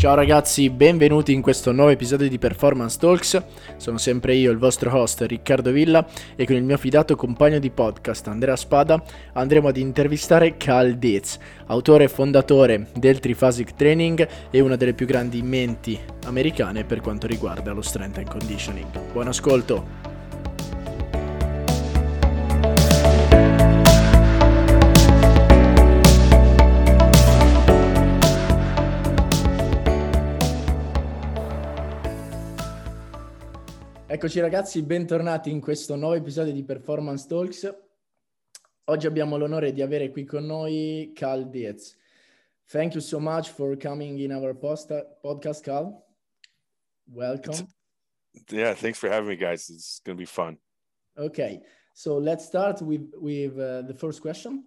Ciao ragazzi, benvenuti in questo nuovo episodio di Performance Talks. Sono sempre io, il vostro host Riccardo Villa e con il mio fidato compagno di podcast Andrea Spada andremo ad intervistare Cal Dietz, autore e fondatore del Triphasic Training e una delle più grandi menti americane per quanto riguarda lo strength and conditioning. Buon ascolto! Eccoci ragazzi, bentornati in questo nuovo episodio di Performance Talks. Oggi abbiamo l'onore di avere qui con noi Cal Dietz. Thank you so much for coming in our post- podcast, Cal. Welcome. Yeah, thanks for having me, guys. It's going to be fun. Okay, so let's start with, with uh, the first question.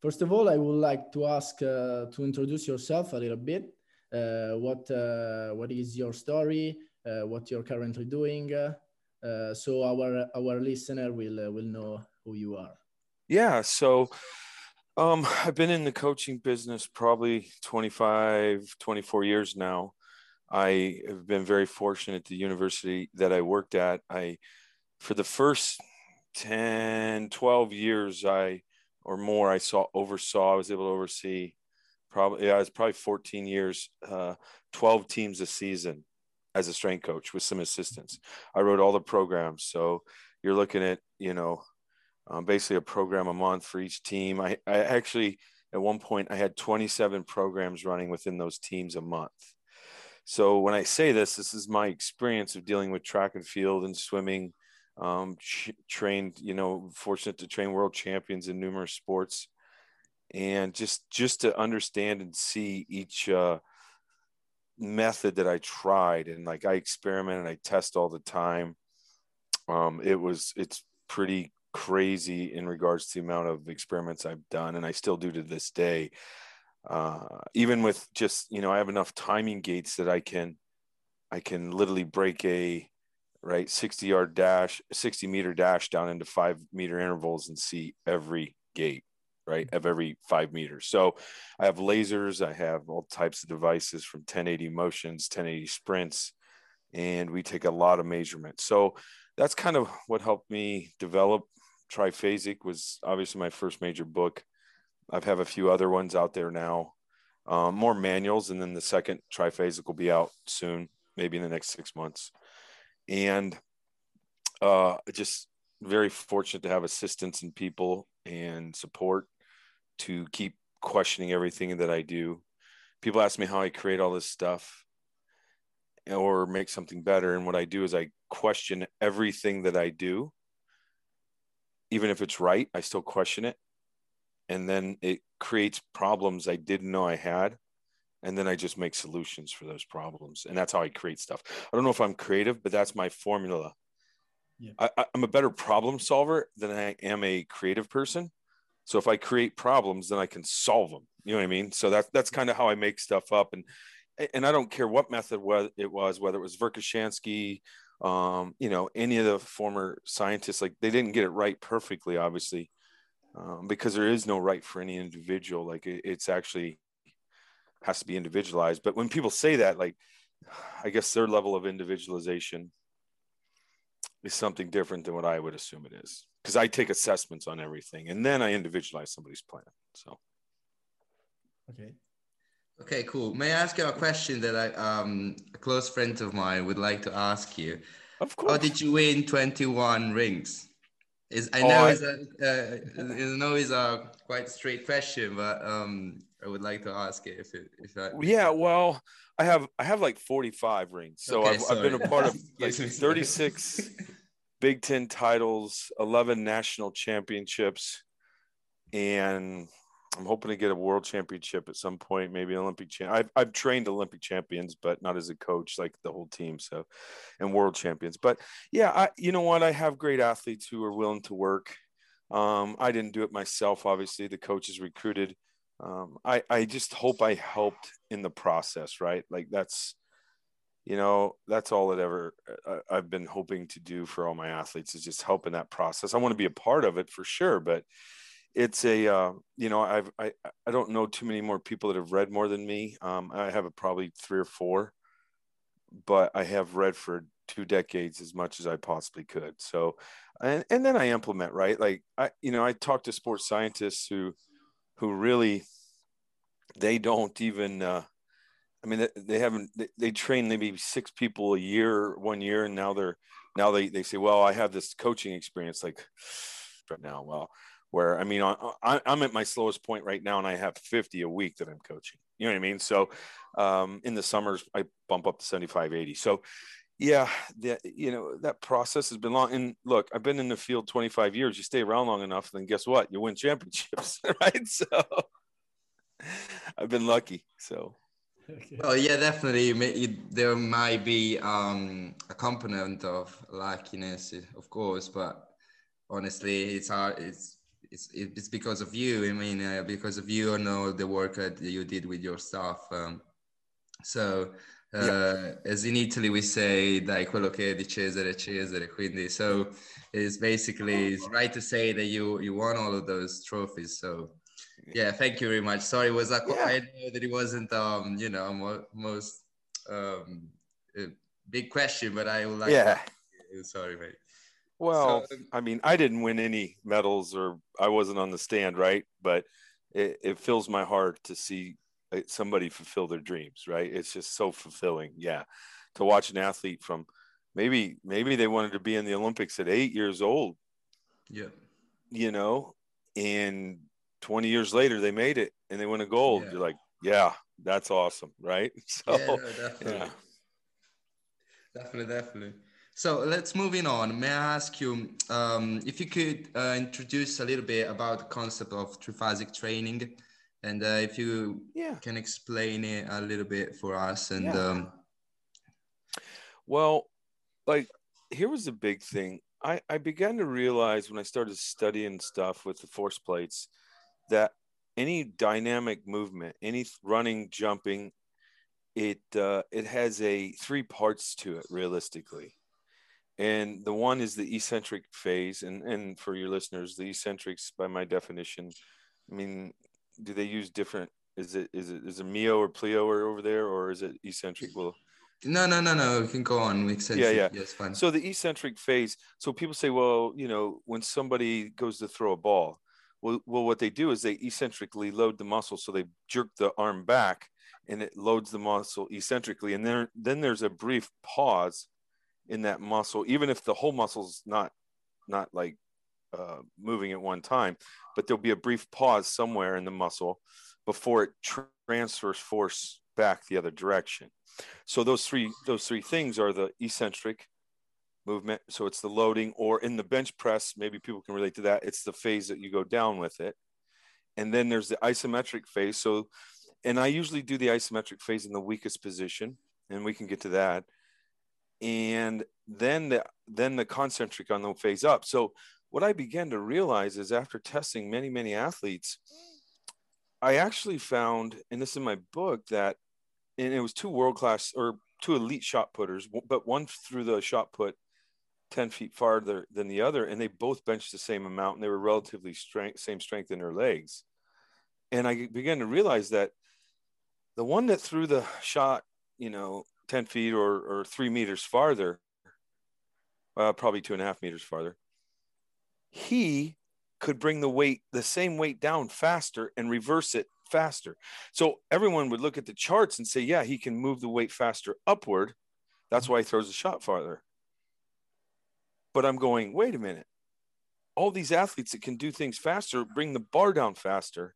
First of all, I would like to ask uh, to introduce yourself a little bit. Uh, what, uh, what is your story? Uh, what you're currently doing, uh, so our our listener will uh, will know who you are. Yeah. So. Um, I've been in the coaching business probably 25, 24 years now. I have been very fortunate at the university that I worked at. I, for the first 10, 12 years, I, or more, I saw, oversaw, I was able to oversee probably, yeah, I was probably 14 years, uh, 12 teams a season as a strength coach with some assistance. I wrote all the programs. So you're looking at, you know, um, basically a program a month for each team. I, I actually, at one point, I had 27 programs running within those teams a month. So when I say this, this is my experience of dealing with track and field and swimming. Um, trained, you know, fortunate to train world champions in numerous sports, and just just to understand and see each uh, method that I tried and like I experiment and I test all the time. Um, it was it's pretty crazy in regards to the amount of experiments I've done and I still do to this day. Uh, even with just you know I have enough timing gates that I can I can literally break a right 60 yard dash 60 meter dash down into five meter intervals and see every gate right of every five meters. So i have lasers i have all types of devices from 1080 motions 1080 sprints and we take a lot of measurements. So that's kind of what helped me develop triphasic was obviously my first major book. I've have a few other ones out there now um, more manuals and then the second triphasic will be out soon maybe in the next six months. And uh, just very fortunate to have assistance and people and support to keep questioning everything that I do. People ask me how I create all this stuff or make something better. And what I do is I question everything that I do. Even if it's right, I still question it. And then it creates problems I didn't know I had. And then I just make solutions for those problems. And that's how I create stuff. I don't know if I'm creative, but that's my formula. Yeah. I, I'm a better problem solver than I am a creative person. So if I create problems, then I can solve them. You know what I mean? So that's that's kind of how I make stuff up, and and I don't care what method it was, whether it was Verkhoshansky, um, you know, any of the former scientists. Like they didn't get it right perfectly, obviously, um, because there is no right for any individual. Like it, it's actually has to be individualized. But when people say that, like, I guess their level of individualization is something different than what I would assume it is because I take assessments on everything and then I individualize somebody's plan. So, okay. Okay, cool. May I ask you a question that I, um, a close friend of mine would like to ask you? Of course. How did you win 21 rings? Is I know oh, it's a, uh, I know it's a quite straight question, but um, I would like to ask it if it if I, yeah. Well, I have I have like 45 rings, so okay, I've, I've been a part of like 36 Big Ten titles, 11 national championships, and I'm hoping to get a world championship at some point, maybe an Olympic champ. I've, I've trained Olympic champions, but not as a coach, like the whole team. So, and world champions. But yeah, I, you know what? I have great athletes who are willing to work. Um, I didn't do it myself. Obviously, the coaches recruited. Um, I, I just hope I helped in the process, right? Like that's, you know that's all that ever uh, i've been hoping to do for all my athletes is just help in that process i want to be a part of it for sure but it's a uh, you know I've I I don't know too many more people that have read more than me. Um, I have a, probably three or four, but I have read for two decades as much as I possibly could. So, and and then I implement right. Like I you know I talk to sports scientists who who really they don't even. Uh, I mean, they haven't. They, they train maybe six people a year, one year, and now they're now they they say, well, I have this coaching experience. Like right now, well, where I mean, I, am at my slowest point right now, and I have 50 a week that I'm coaching. You know what I mean? So um, in the summers, I bump up to 75, 80. So yeah, that you know that process has been long. And look, I've been in the field 25 years. You stay around long enough, then guess what? You win championships, right? So I've been lucky. So. Okay. Well, yeah, definitely. There might be um, a component of luckiness, of course, but honestly, it's hard. It's it's it's because of you. I mean, uh, because of you and all the work that you did with your staff. Um, so, uh, yeah. as in Italy we say, dai quello che è di Cesare Cesare. Quindi, so it's basically it's right to say that you you won all of those trophies. So, yeah, thank you very much. Sorry, was that yeah. I know that it wasn't um you know mo- most um big question, but I would like. Yeah. To, sorry, mate. Well, so, I mean, I didn't win any medals or I wasn't on the stand, right? But it, it fills my heart to see uh, somebody fulfill their dreams, right? It's just so fulfilling. Yeah. To watch an athlete from maybe, maybe they wanted to be in the Olympics at eight years old. Yeah. You know, and 20 years later they made it and they win a gold. Yeah. You're like, yeah, that's awesome. Right. So, yeah, no, definitely. Yeah. Definitely, definitely. So let's moving on. May I ask you um, if you could uh, introduce a little bit about the concept of triphasic training, and uh, if you yeah. can explain it a little bit for us. And yeah. um... well, like here was the big thing. I, I began to realize when I started studying stuff with the force plates that any dynamic movement, any running, jumping, it uh, it has a three parts to it realistically. And the one is the eccentric phase and and for your listeners the eccentrics by my definition i mean do they use different is it is it is it mio or pleo or over there or is it eccentric? Well no no no no we can go on eccentric. yeah yeah. Yes fine. So the eccentric phase so people say well you know when somebody goes to throw a ball well, well what they do is they eccentrically load the muscle so they jerk the arm back and it loads the muscle eccentrically and then then there's a brief pause in that muscle, even if the whole muscle's not not like uh, moving at one time, but there'll be a brief pause somewhere in the muscle before it transfers force back the other direction. So those three those three things are the eccentric movement. So it's the loading, or in the bench press, maybe people can relate to that. It's the phase that you go down with it, and then there's the isometric phase. So, and I usually do the isometric phase in the weakest position, and we can get to that and then the then the concentric on the phase up. So what I began to realize is after testing many many athletes, I actually found, and this is in my book, that and it was two world class or two elite shot putters, but one through the shot put 10 feet farther than the other, and they both benched the same amount, and they were relatively strength, same strength in their legs. And I began to realize that the one that threw the shot, you know, 10 feet or, or three meters farther, uh, probably two and a half meters farther, he could bring the weight, the same weight down faster and reverse it faster. So everyone would look at the charts and say, yeah, he can move the weight faster upward. That's why he throws the shot farther. But I'm going, wait a minute. All these athletes that can do things faster bring the bar down faster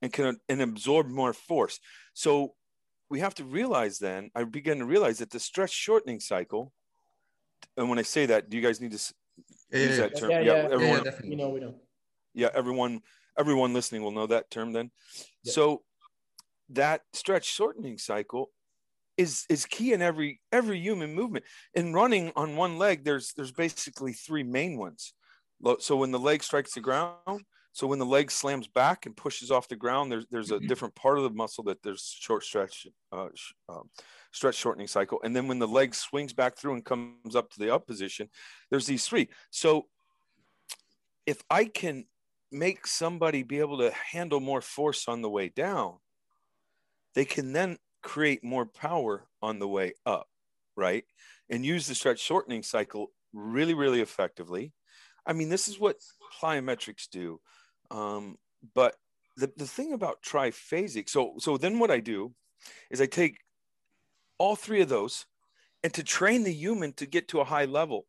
and can and absorb more force. So we have to realize then, I begin to realize that the stretch shortening cycle, and when I say that, do you guys need to yeah, use that term? Yeah, yeah, yeah everyone, yeah, you know, we know. Yeah, everyone, everyone listening will know that term then. So that stretch shortening cycle is is key in every every human movement. In running on one leg, there's there's basically three main ones. So when the leg strikes the ground, so when the leg slams back and pushes off the ground, there's there's a mm-hmm. different part of the muscle that there's short stretch, uh, um, stretch shortening cycle, and then when the leg swings back through and comes up to the up position, there's these three. So if I can make somebody be able to handle more force on the way down, they can then create more power on the way up, right? And use the stretch shortening cycle really, really effectively. I mean, this is what plyometrics do. Um, but the, the thing about triphasic, so so then what I do is I take all three of those and to train the human to get to a high level.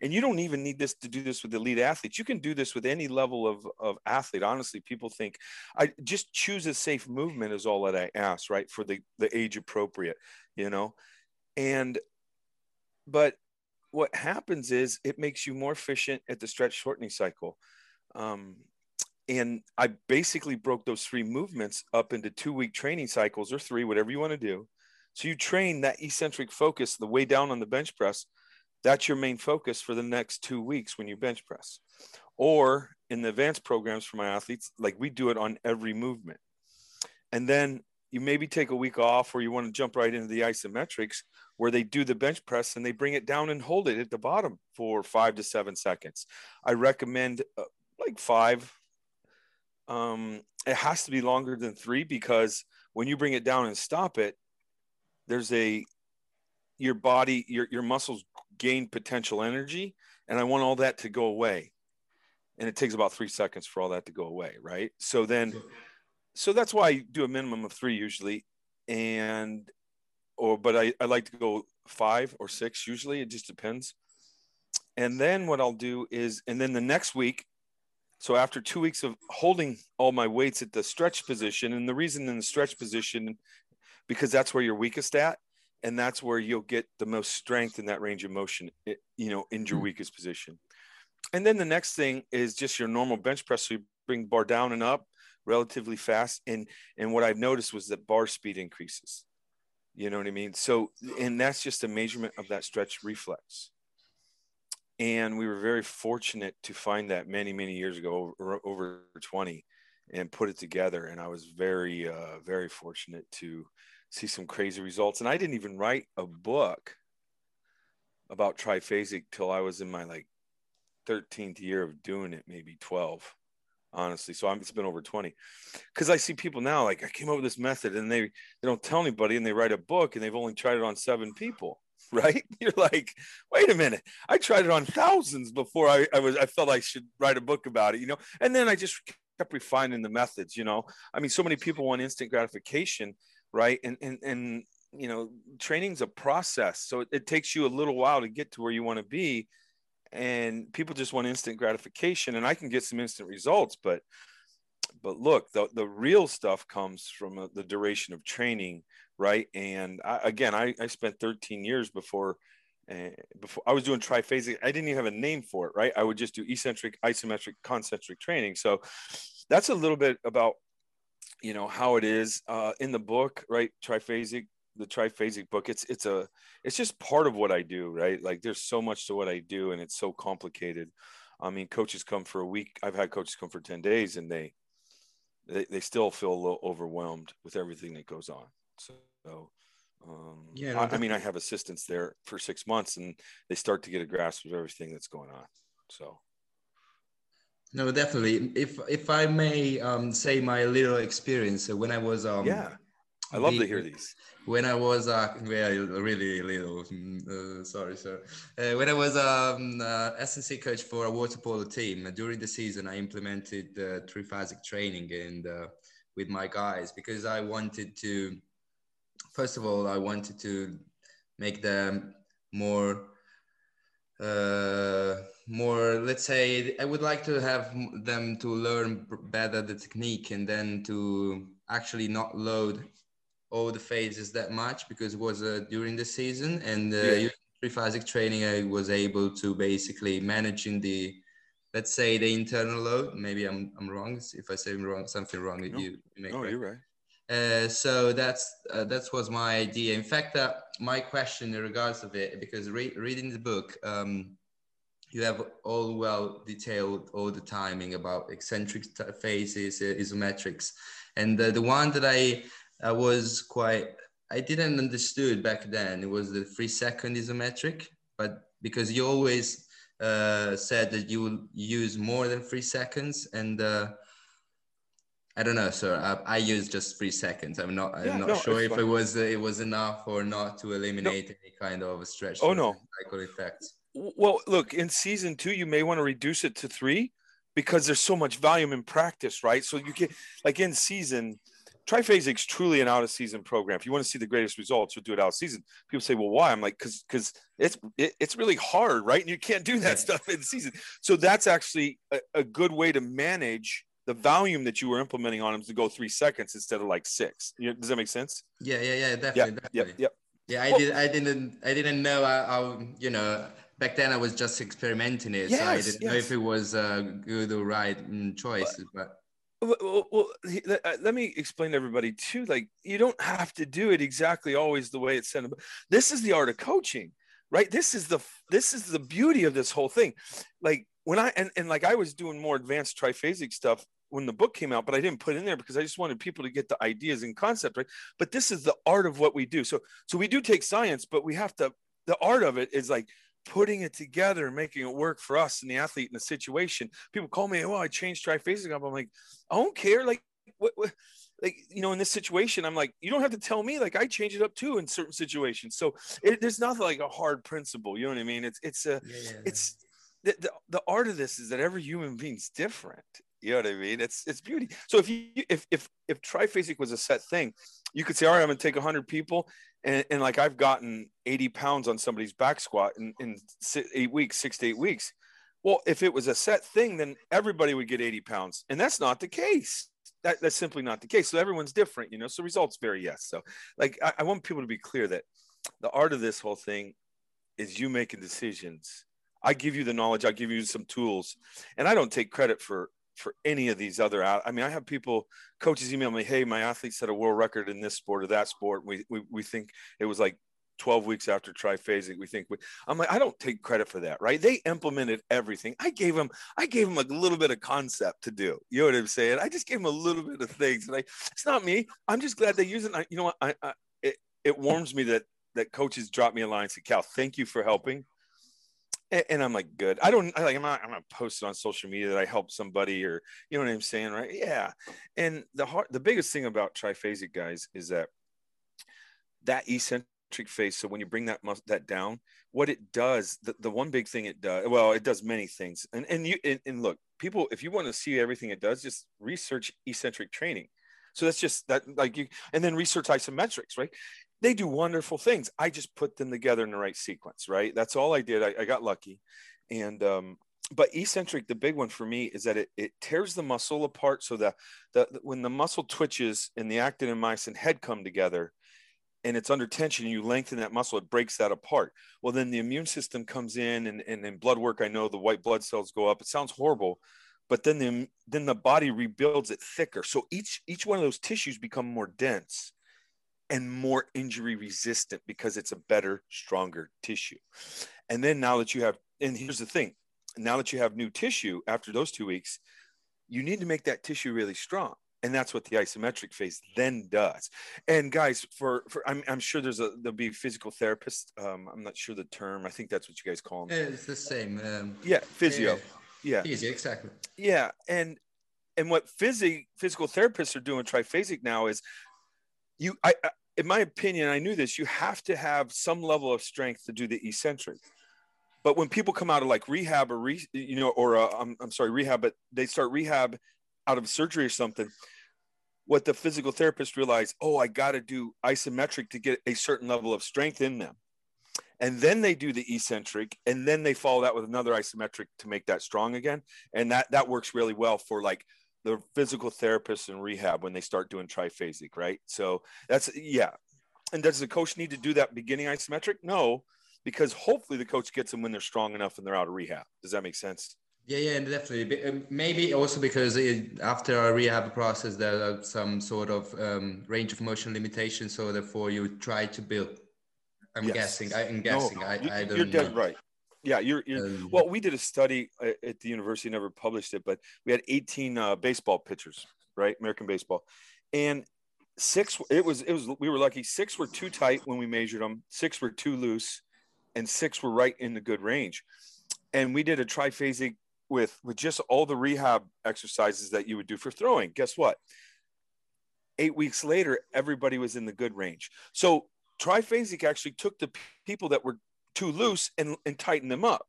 And you don't even need this to do this with elite athletes. You can do this with any level of, of athlete. Honestly, people think I just choose a safe movement is all that I ask, right? For the, the age appropriate, you know? And but what happens is it makes you more efficient at the stretch shortening cycle. Um, and I basically broke those three movements up into two week training cycles or three, whatever you want to do. So you train that eccentric focus the way down on the bench press. That's your main focus for the next two weeks when you bench press. Or in the advanced programs for my athletes, like we do it on every movement. And then you maybe take a week off or you want to jump right into the isometrics where they do the bench press and they bring it down and hold it at the bottom for five to seven seconds. I recommend uh, like five. Um, it has to be longer than three because when you bring it down and stop it, there's a your body, your your muscles gain potential energy, and I want all that to go away. And it takes about three seconds for all that to go away, right? So then, so that's why I do a minimum of three usually, and or but I, I like to go five or six usually. It just depends. And then what I'll do is, and then the next week, so after two weeks of holding all my weights at the stretch position, and the reason in the stretch position, because that's where you're weakest at, and that's where you'll get the most strength in that range of motion, you know, in your mm weakest position. And then the next thing is just your normal bench press. So you bring bar down and up relatively fast. And and what I've noticed was that bar speed increases. You know what I mean? So, and that's just a measurement of that stretch reflex. And we were very fortunate to find that many, many years ago, over, over 20, and put it together. And I was very, uh, very fortunate to see some crazy results. And I didn't even write a book about triphasic till I was in my like 13th year of doing it, maybe 12 honestly. So I'm, it's been over 20 because I see people now like I came up with this method and they, they don't tell anybody and they write a book and they've only tried it on seven people. Right. You're like, wait a minute. I tried it on thousands before I, I was, I felt I should write a book about it, you know? And then I just kept refining the methods, you know? I mean, so many people want instant gratification. Right. And, and, and, you know, training's a process. So it, it takes you a little while to get to where you want to be and people just want instant gratification and i can get some instant results but but look the, the real stuff comes from uh, the duration of training right and I, again I, I spent 13 years before uh, before i was doing triphasic i didn't even have a name for it right i would just do eccentric isometric concentric training so that's a little bit about you know how it is uh, in the book right? Triphasic the triphasic book it's it's a it's just part of what i do right? Like there's so much to what i do and it's so complicated. I mean coaches come for a week i've had coaches come for 10 days and they they, they still feel a little overwhelmed with everything that goes on. So um, yeah I, I mean i have assistants there for six months and they start to get a grasp of everything that's going on. So no definitely if if i may um, say my little experience when i was um, yeah I love the, to hear these. When I was uh, really, really little, uh, sorry, sir. Uh, when I was um, uh, S&C coach for a water polo team during the season, I implemented the triphasic training and uh, with my guys because I wanted to. First of all, I wanted to make them more uh, more let's say i would like to have them to learn better the technique and then to actually not load all the phases that much because it was uh, during the season and uh, yeah. triphasic training I was able to basically managing the let's say the internal load maybe I'm, I'm wrong if I say wrong something wrong no. you, you make no, right. you're right uh, so that's uh, that was my idea. In fact, uh, my question in regards of it, because re- reading the book, um, you have all well detailed all the timing about eccentric phases, uh, isometrics, and the one that I I was quite I didn't understood back then. It was the three second isometric, but because you always uh, said that you will use more than three seconds, and I don't know, sir. I, I used just three seconds. I'm not. I'm Yeah, not no, sure if fine. it was uh, it was enough or not to eliminate any kind of stretch. Oh, no. cycle effects. Well, look, in season two, you may want to reduce it to three because there's so much volume in practice, right? So you get like in season, Triphasic's truly an out of season program. If you want to see the greatest results, you'll do it out of season. People say, well, why? I'm like, because because it's it, it's really hard, right? And you can't do that stuff in season. So that's actually a, a good way to manage the volume that you were implementing on them to go three seconds instead of like six. You does that make sense? Yeah, yeah, yeah, Yeah, definitely, yeah, definitely. yeah. Yeah, I Well- did. I didn't. I didn't know. I, I, you know, back then I was just experimenting it, so I didn't know if it was a good or right mm, choice. But Well, well, well, let, uh, let me explain to everybody too. Like, you don't have to do it exactly always the way it's said. This is the art of coaching, right? This is the this is the beauty of this whole thing. Like when I and, and like I was doing more advanced triphasic stuff when the book came out, but I didn't put in there because I just wanted people to get the ideas and concept right. But this is the art of what we do. So so we do take science, but we have to. The art of it is like putting it together and making it work for us and the athlete in the situation. People call me, oh, I changed triphasic up. I'm like, I don't care. Like, what, what, like, you know, in this situation, I'm like, you don't have to tell me. Like, I change it up too in certain situations. So it, there's nothing like a hard principle. You know what I mean? It's it's a yeah, yeah, it's the, the the art of this is that every human being's different. You know what I mean? It's it's beauty. So if you if if if triphasic was a set thing, you could say, all right, I'm gonna take 100 people, and, and like I've gotten 80 pounds on somebody's back squat in in eight weeks, six to eight weeks. Well, if it was a set thing, then everybody would get 80 pounds, and that's not the case. That, that's simply not the case. So everyone's different, you know. So results vary, yes. So like I, I want people to be clear that the art of this whole thing is you making decisions. I give you the knowledge, I give you some tools, and I don't take credit for for any of these other out. I mean, I have people, coaches email me, hey, my athlete set a world record in this sport or that sport. We we, we think it was like 12 weeks after triphasic. We think we, I'm like, I don't take credit for that, right? They implemented everything. I gave them, I gave them a little bit of concept to do. You know what I'm saying? I just gave them a little bit of things. And I, it's not me. I'm just glad they use it. I, you know what? I, I it, it warms me that that coaches drop me a line and say, Cal, thank you for helping. And, and I'm like, good. I don't I like I'm not I'm not posting on social media that I helped somebody or you know what I'm saying, right? Yeah. And the hard the biggest thing about triphasic guys is that that eccentric phase. So when you bring that mus- that down, what it does, the, the one big thing it does, well, it does many things. And and you and, and look, people, if you want to see everything it does, just research eccentric training. So that's just that like you and then research isometrics, right? They do wonderful things. I just put them together in the right sequence, right? That's all I did. I, I got lucky. And um, but eccentric, the big one for me is that it, it tears the muscle apart so that the, when the muscle twitches and the actin and myosin head come together and it's under tension you lengthen that muscle, it breaks that apart. Well, then the immune system comes in and, and blood work, I know the white blood cells go up. It sounds horrible, but then the, then the body rebuilds it thicker. So each, each one of those tissues become more dense and more injury resistant because it's a better, stronger tissue. And then now that you have, and here's the thing, now that you have new tissue after those two weeks, you need to make that tissue really strong. And that's what the isometric phase then does. And guys, for, for I'm, I'm sure there's a there'll be physical therapist. Um, I'm not sure the term. I think that's what you guys call them. it's the same. Um, Yeah, physio. Yeah, Easy, exactly. yeah. And and what physi- physical therapists are doing triphasic now is you I, I in my opinion, I knew this, you have to have some level of strength to do the eccentric. But when people come out of like rehab or re, you know, or uh, I'm, I'm sorry, rehab, but they start rehab out of surgery or something, what the physical therapist realized, oh, I got to do isometric to get a certain level of strength in them. And then they do the eccentric, and then they follow that with another isometric to make that strong again. And that that works really well for like the physical therapists in rehab when they start doing triphasic, right? So that's yeah. And does the coach need to do that beginning isometric? No, because hopefully the coach gets them when they're strong enough and they're out of rehab. Does that make sense? Yeah, yeah, definitely. Um, Maybe also because it, after a rehab process, there are some sort of um, range of motion limitations. So therefore, you try to build. I'm Yes. guessing. I, I'm No, guessing. I, you- I don't you're know. dead right. Yeah, you're. you're Um, well, we did a study uh, at the university, never published it, but we had 18 uh, baseball pitchers, right? American baseball, and six. It was. It was. We were lucky. Six were too tight when we measured them. Six were too loose, and six were right in the good range. and we did a triphasic with with just all the rehab exercises that you would do for throwing. Guess what? Eight weeks later, everybody was in the good range. So triphasic actually took the people that were too loose and, and tightened them up.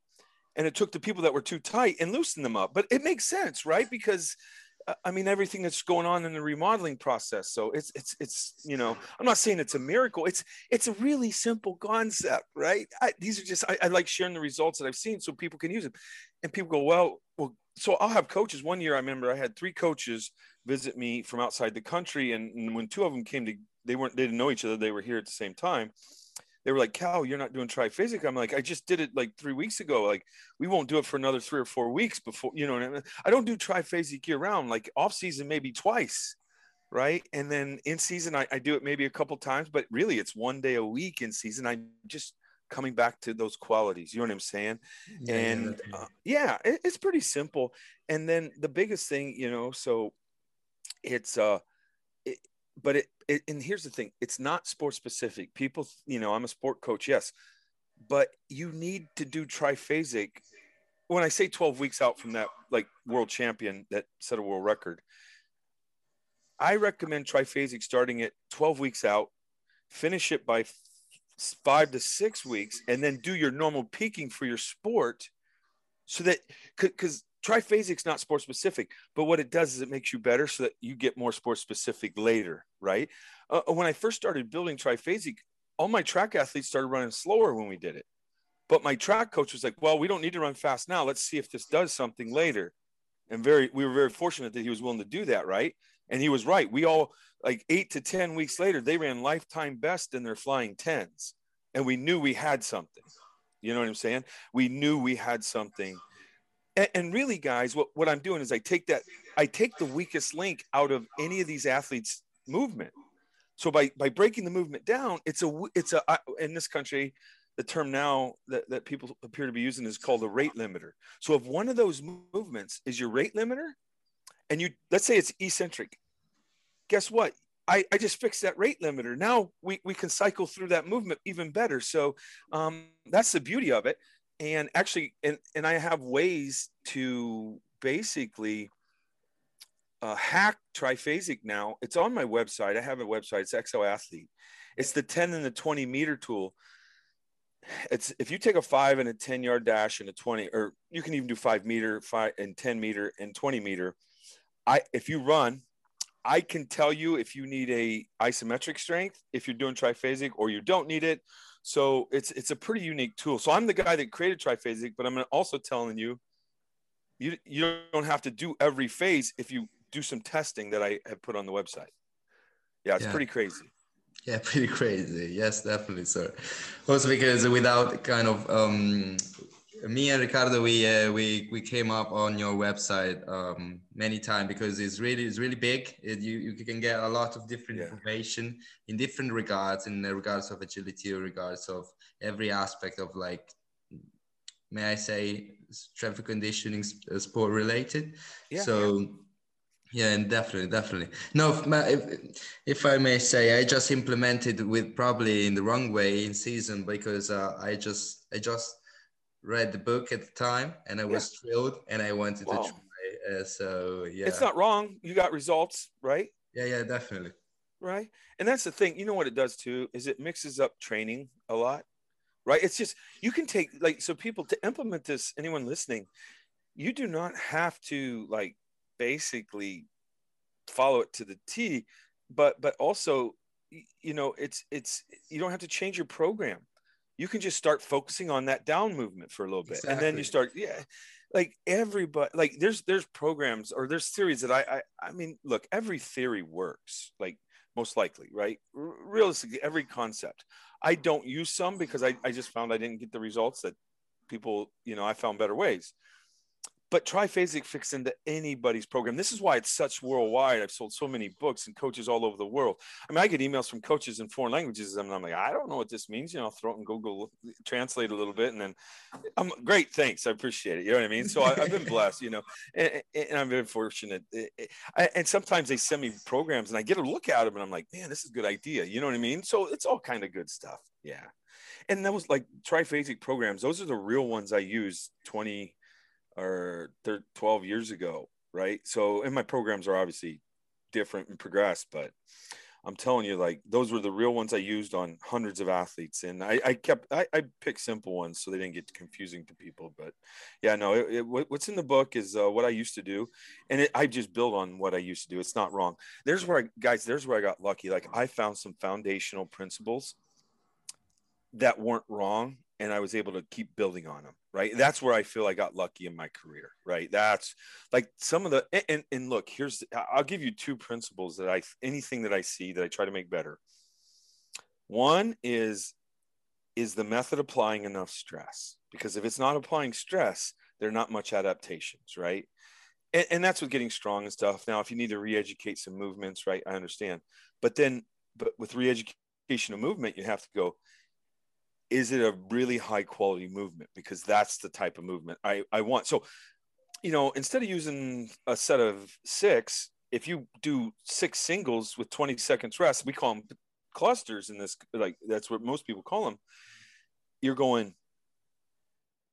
And it took the people that were too tight and loosened them up. But it makes sense, right? Because uh, I mean, everything that's going on in the remodeling process. So it's it's it's you know, I'm not saying it's a miracle. It's it's a really simple concept, right? I, these are just I, I, like sharing the results that I've seen so people can use them. And people go, well, well. So I'll have coaches. One year, I remember I had three coaches visit me from outside the country, and, and when two of them came to, they weren't they didn't know each other. They were here at the same time they were like, Cal, you're not doing triphasic. I'm like, I just did it like three weeks ago. Like, we won't do it for another three or four weeks before, you know, I, mean? I don't do triphasic year round, like off season, maybe twice. Right. And then in season, I, I do it maybe a couple times, but really it's one day a week in season. I just coming back to those qualities. You know what I'm saying? Yeah, and yeah, uh, yeah it, it's pretty simple. And then the biggest thing, you know, so it's, uh, it, but it, it, and here's the thing it's not sport specific. People you know i'm a sport coach yes but you need to do triphasic. When i say 12 weeks out from that like world champion that set a world record i recommend triphasic starting at 12 weeks out finish it by five to six weeks and then do your normal peaking for your sport so that because triphasic's not sport specific but what it does is it makes you better so that you get more sport specific later right? Uh, when i first started building triphasic all my track athletes started running slower when we did it. But my track coach was like well we don't need to run fast now. Let's see if this does something later. And very we were very fortunate that he was willing to do that right? And he was right. We all like eight to ten weeks later they ran lifetime best in their flying tens and we knew we had something. You know what i'm saying? We knew we had something and, really guys what, what i'm doing is i take that i take the weakest link out of any of these athletes movement so by by breaking the movement down it's a it's a in this country the term now that, that people appear to be using is called a rate limiter so if one of those movements is your rate limiter and you let's say it's eccentric guess what I, I just fixed that rate limiter. Now we, we can cycle through that movement even better. So um, that's the beauty of it and actually and and i have ways to basically uh, hack triphasic now. It's on my website. I have a website. It's XLathlete it's the 10 and the 20 meter tool. It's if you take a five and a 10 yard dash and a 20 or you can even do five meter five and 10 meter and 20 meter. I if you run i can tell you if you need a isometric strength if you're doing triphasic or you don't need it so it's it's a pretty unique tool. So I'm the guy that created triphasic, but I'm also telling you, you you don't have to do every phase if you do some testing that I have put on the website. Yeah, it's yeah. pretty crazy. Yeah, pretty crazy. Yes, definitely, sir. Also because without kind of um, me and Riccardo, we uh, we we came up on your website um, many times because it's really it's really big. It, you you can get a lot of different yeah. information in different regards, in regards of agility, or regards of every aspect of like, may I say, traffic conditioning, uh, sport related. Yeah, so. Yeah. Yeah, and definitely, definitely. No, if, if I may say, I just implemented with probably in the wrong way in season because uh, I just I just read the book at the time and I was yeah. thrilled and I wanted wow. to try. Uh, so yeah, it's not wrong. You got results, right? Yeah, yeah, definitely. Right, and that's the thing. You know what it does too is it mixes up training a lot, right? It's just you can take like so people to implement this. Anyone listening, you do not have to like basically follow it to the T, but but also you know it's it's you don't have to change your program you can just start focusing on that down movement for a little bit exactly. and then you start yeah like everybody like there's there's programs or there's theories that I, I i mean look every theory works like most likely right? Realistically every concept. I don't use some because I, I just found i didn't get the results that people you know i found better ways but triphasic fits into anybody's program. This is why it's such worldwide. I've sold so many books and coaches all over the world. I mean, I get emails from coaches in foreign languages, and I'm like, I don't know what this means. You know, I'll throw it in Google Translate a little bit, and then I'm great. Thanks, I appreciate it. You know what I mean? So I, have been blessed, you know, and, and I've been fortunate. And sometimes they send me programs, and I get a look at them, and I'm like, man, this is a good idea. You know what I mean? So it's all kind of good stuff. Yeah. And that was like triphasic programs. Those are the real ones I use 20 or 12 years ago, right? So, and my programs are obviously different and progressed, but I'm telling you, like those were the real ones I used on hundreds of athletes, and I, I kept I, I picked simple ones so they didn't get confusing to people. But yeah, no, it, it, what's in the book is uh, what I used to do, and it, I just build on what I used to do. It's not wrong. There's where I, guys, there's where I got lucky. Like I found some foundational principles that weren't wrong and I was able to keep building on them. Right. That's where I feel I got lucky in my career. Right. That's like some of the, and, and look, here's, I'll give you two principles that I, anything that I see that I try to make better. One is, is the method applying enough stress? Because if it's not applying stress, they're not much adaptations. Right. And, and that's with getting strong and stuff. Now, if you need to re-educate some movements, right, I understand. But then, but with re-education of movement, you have to go, is it a really high quality movement? Because that's the type of movement I, I want. So you know instead of using a set of six if you do six singles with 20 seconds rest we call them clusters in this like that's what most people call them you're going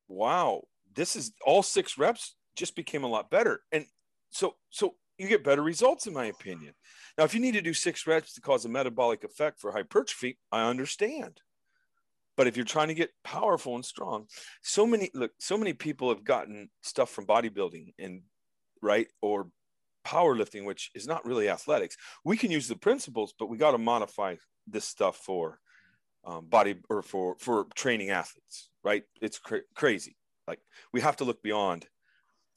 wow this is all six reps just became a lot better. And so so you get better results in my opinion. Now if you need to do six reps to cause a metabolic effect for hypertrophy i understand but if you're trying to get powerful and strong, so many look, so many people have gotten stuff from bodybuilding and right or powerlifting, which is not really athletics. We can use the principles, but we got to modify this stuff for um, body or for for training athletes, right? It's cra- crazy. Like we have to look beyond.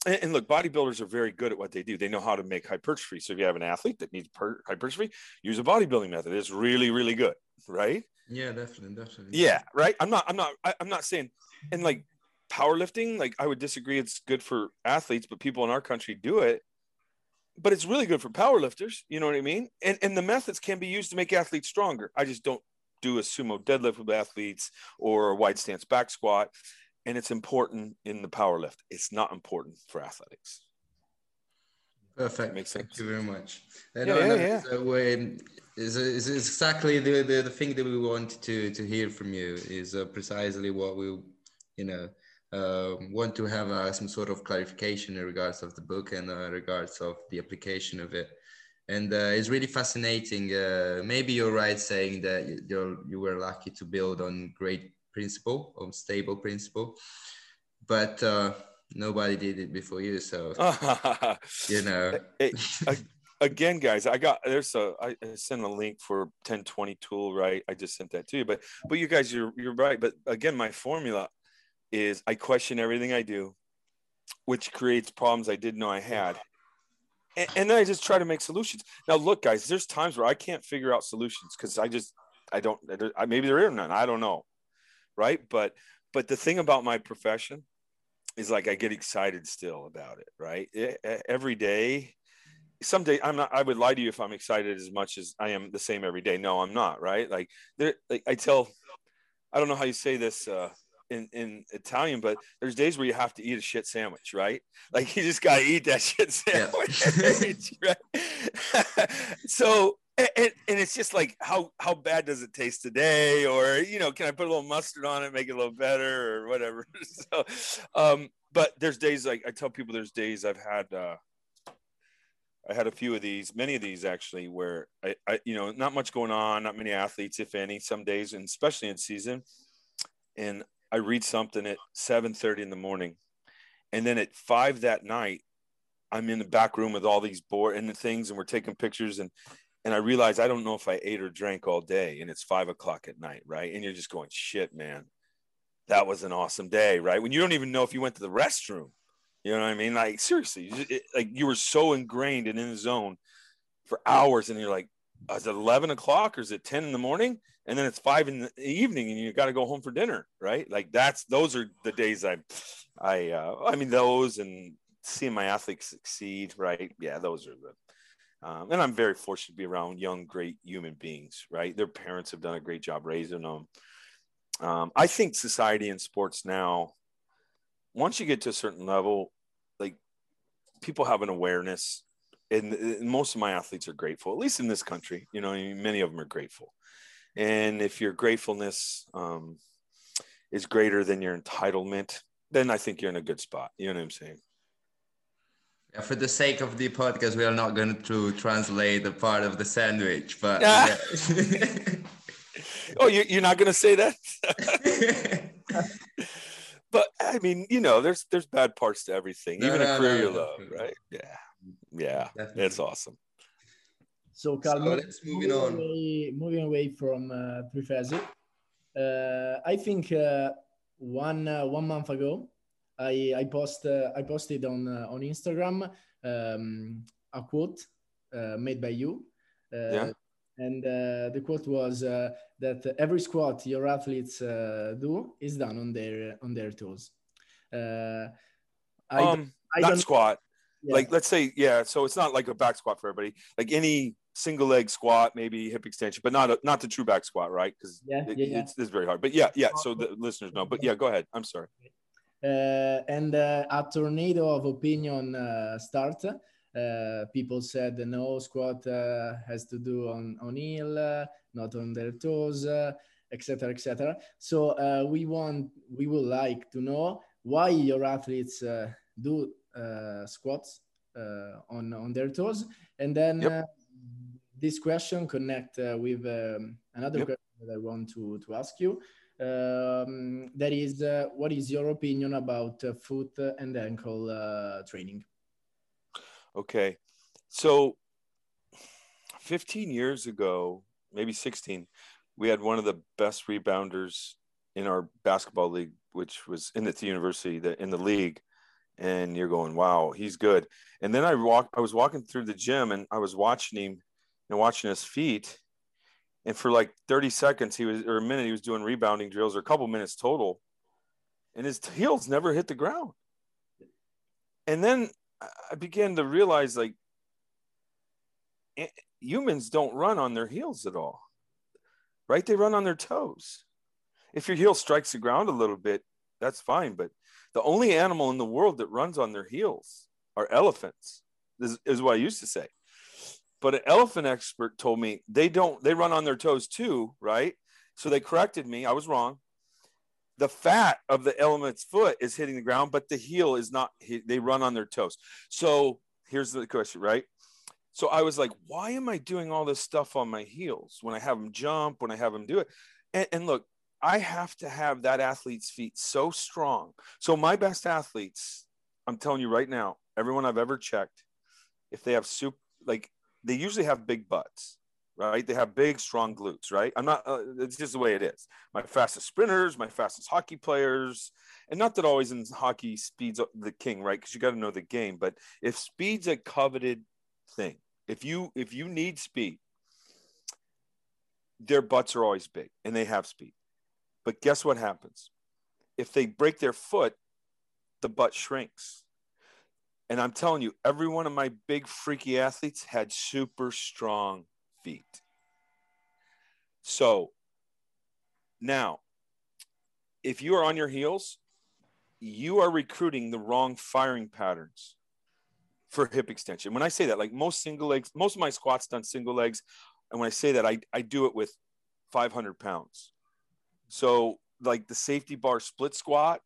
And, and, look, bodybuilders are very good at what they do. They know how to make hypertrophy. So if you have an athlete that needs per- hypertrophy, use a bodybuilding method. It's really, really good, right? Yeah, definitely, definitely. Yeah, right. I'm not. I'm not. I, I'm not saying. And like powerlifting, like I would disagree. It's good for athletes, but people in our country do it. But it's really good for powerlifters. You know what I mean? And and the methods can be used to make athletes stronger. I just don't do a sumo deadlift with athletes or a wide stance back squat. And it's important in the power lift. It's not important for athletics. Perfect. Makes sense. Thank you very much. yeah, yeah, yeah. So, um, is, is exactly the, the, the thing that we want to to hear from you is uh, precisely what we you know uh, want to have uh, some sort of clarification in regards of the book and uh, regards of the application of it and uh, it's really fascinating uh, maybe you're right saying that you you were lucky to build on great principle on stable principle but uh, nobody did it before you so you know it, again, guys, I got there's a I sent a link for 1020 tool, right? I just sent that to you, but but you guys, you're you're right. But again, my formula is I question everything I do, which creates problems I didn't know I had. And, and then I just try to make solutions. Now, look, guys, there's times where I can't figure out solutions because I just I don't I, maybe there are none. I don't know, right? But but the thing about my profession is like I get excited still about it, right? It, every day someday I'm not I would lie to you if I'm excited as much as I am the same every day. No, I'm not, right? Like there like I tell I don't know how you say this uh in, in Italian, but there's days where you have to eat a shit sandwich, right? Like you just gotta eat that shit sandwich. Yeah. right? so and, and it's just like how how bad does it taste today or you know can i put a little mustard on it make it a little better or whatever so um but there's days like i tell people there's days i've had uh I had a few of these, many of these actually, where I, I, you know, not much going on, not many athletes, if any, some days, and especially in season. And I read something at 7:30 in the morning, and then at five that night, I'm in the back room with all these board and the things, and we're taking pictures, and and I realize I don't know if I ate or drank all day, and it's five o'clock at night, right? And you're just going, shit, man, that was an awesome day, right? When you don't even know if you went to the restroom you know what I mean? Like seriously, it, like you were so ingrained and in the zone for hours, and you're like, oh, is it eleven o'clock or is it ten in the morning? And then it's five in the evening, and you got to go home for dinner, right? Like that's those are the days I, I, uh, I mean those and seeing my athletes succeed, right? Yeah, those are the. Um, and I'm very fortunate to be around young, great human beings, right? Their parents have done a great job raising them. Um, I think society and sports now, once you get to a certain level, like people have an awareness, and, and most of my athletes are grateful, at least in this country. You know, many of them are grateful. And if your gratefulness um, is greater than your entitlement, then I think you're in a good spot. You know what I'm saying? Yeah, for the sake of the podcast, we are not going to translate the part of the sandwich, but. oh, you, are not going to say that? but I mean, you know, there's there's bad parts to everything, no, even no, a career no, you love, right? Yeah, yeah, Definitely. that's awesome. So, Cal, so let's moving on. Away, moving away from uh, Triphasic, uh, I think uh, one uh, one month ago, I I post uh, I posted on uh, on Instagram um, a quote uh, made by you. yeah. And the quote was that every squat your athletes do is done on their on their toes. I, um, I not squat. Yeah. Like let's say, yeah. So it's not like a back squat for everybody. Like any single leg squat, maybe hip extension, but not a, not the true back squat, right? Because yeah, it, yeah, it's, it's, very hard. But yeah, yeah. So the listeners know. But yeah, go ahead. I'm sorry. Uh, and uh, a tornado of opinion uh, start. Uh, people said no squat uh, has to do on on heel, uh, not on their toes, etc., etc. So we want we would like to know why your athletes do squats on on their toes, and then. Yep this question connect uh, with um, another yep. question that I want to, to ask you. Um, that is, uh, what is your opinion about uh, foot and ankle uh, training? Okay, so 15 years ago, maybe 16, we had one of the best rebounders in our basketball league, which was in the university, the, in the league. And you're going, wow, he's good. And then I walk, I was walking through the gym and I was watching him and watching his feet. And for like 30 seconds, he was, or a minute, he was doing rebounding drills, or a couple minutes total. And his heels never hit the ground. And then I began to realize like humans don't run on their heels at all, right? They run on their toes. If your heel strikes the ground a little bit, that's fine. But the only animal in the world that runs on their heels are elephants, is, is what I used to say but an elephant expert told me they don't they run on their toes too right? So they corrected me. I was wrong. The fat of the elephant's foot is hitting the ground but the heel is not they run on their toes. So here's the question right? So i was like why am i doing all this stuff on my heels when i have them jump when i have them do it? And, and look i have to have that athlete's feet so strong. So my best athletes i'm telling you right now everyone i've ever checked if they have soup like they usually have big butts, right? They have big, strong glutes, right? I'm not, uh, it's just the way it is. My fastest sprinters, my fastest hockey players, and not that always in hockey speed's the king, right? Because you got to know the game. But if speed's a coveted thing, if you if you need speed, their butts are always big and they have speed. But guess what happens? If they break their foot, the butt shrinks. And I'm telling you, every one of my big freaky athletes had super strong feet. So now, if you are on your heels, you are recruiting the wrong firing patterns for hip extension. When I say that, like most single legs, most of my squats done single legs. And when I say that, I, I do it with 500 pounds. So, like the safety bar split squat,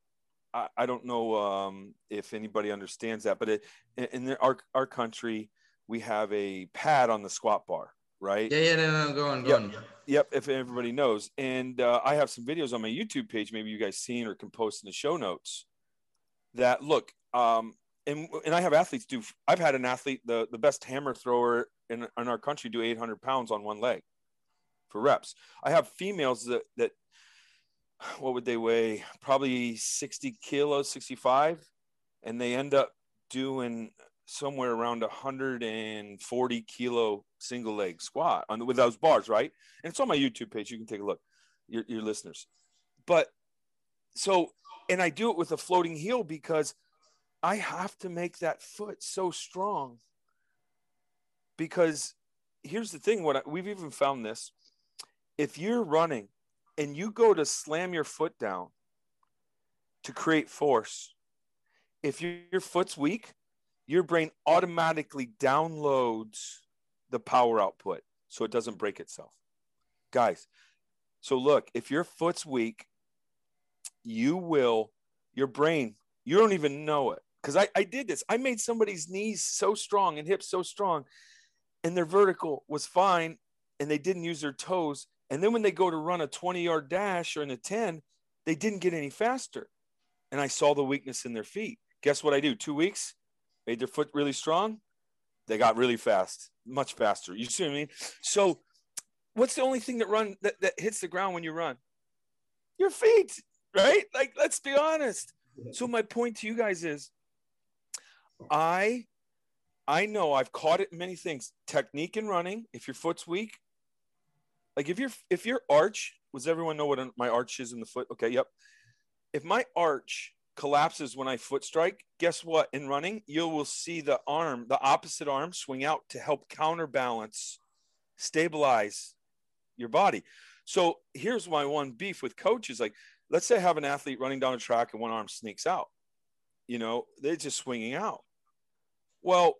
I, I don't know um, if anybody understands that, but it, in the, our our country, we have a pad on the squat bar, right? Yeah, yeah, no, no, go on, go yep. on. Yep, if everybody knows, and uh, I have some videos on my YouTube page. Maybe you guys seen or can post in the show notes. That look, um, and and I have athletes do. I've had an athlete, the the best hammer thrower in in our country, do 800 pounds on one leg for reps. I have females that that what would they weigh? Probably 60 kilos, 65. And they end up doing somewhere around 140 kilo single leg squat on with those bars, right? And it's on my YouTube page. You can take a look, your, your listeners. But so, and I do it with a floating heel because I have to make that foot so strong because here's the thing what I, we've even found this if you're running and you go to slam your foot down to create force if your, foot's weak your brain automatically downloads the power output so it doesn't break itself guys so look if your foot's weak you will your brain you don't even know it because I, I did this i made somebody's knees so strong and hips so strong and their vertical was fine and they didn't use their toes. And then when they go to run a 20 yard dash or in a 10, they didn't get any faster. And I saw the weakness in their feet. Guess what I do? Two weeks, made their foot really strong. They got really fast, much faster. You see what I mean? So, what's the only thing that run that, that hits the ground when you run? Your feet, right? Like, let's be honest. So, my point to you guys is I I know I've caught it in many things. Technique in running, if your foot's weak, like if your if your arch, does everyone know what my arch is in the foot? Okay, yep. If my arch collapses when I foot strike, guess what? In running, you will see the arm, the opposite arm swing out to help counterbalance, stabilize your body. So here's my one beef with coaches. Like, let's say I have an athlete running down a track and one arm sneaks out. You know, they're just swinging out. Well,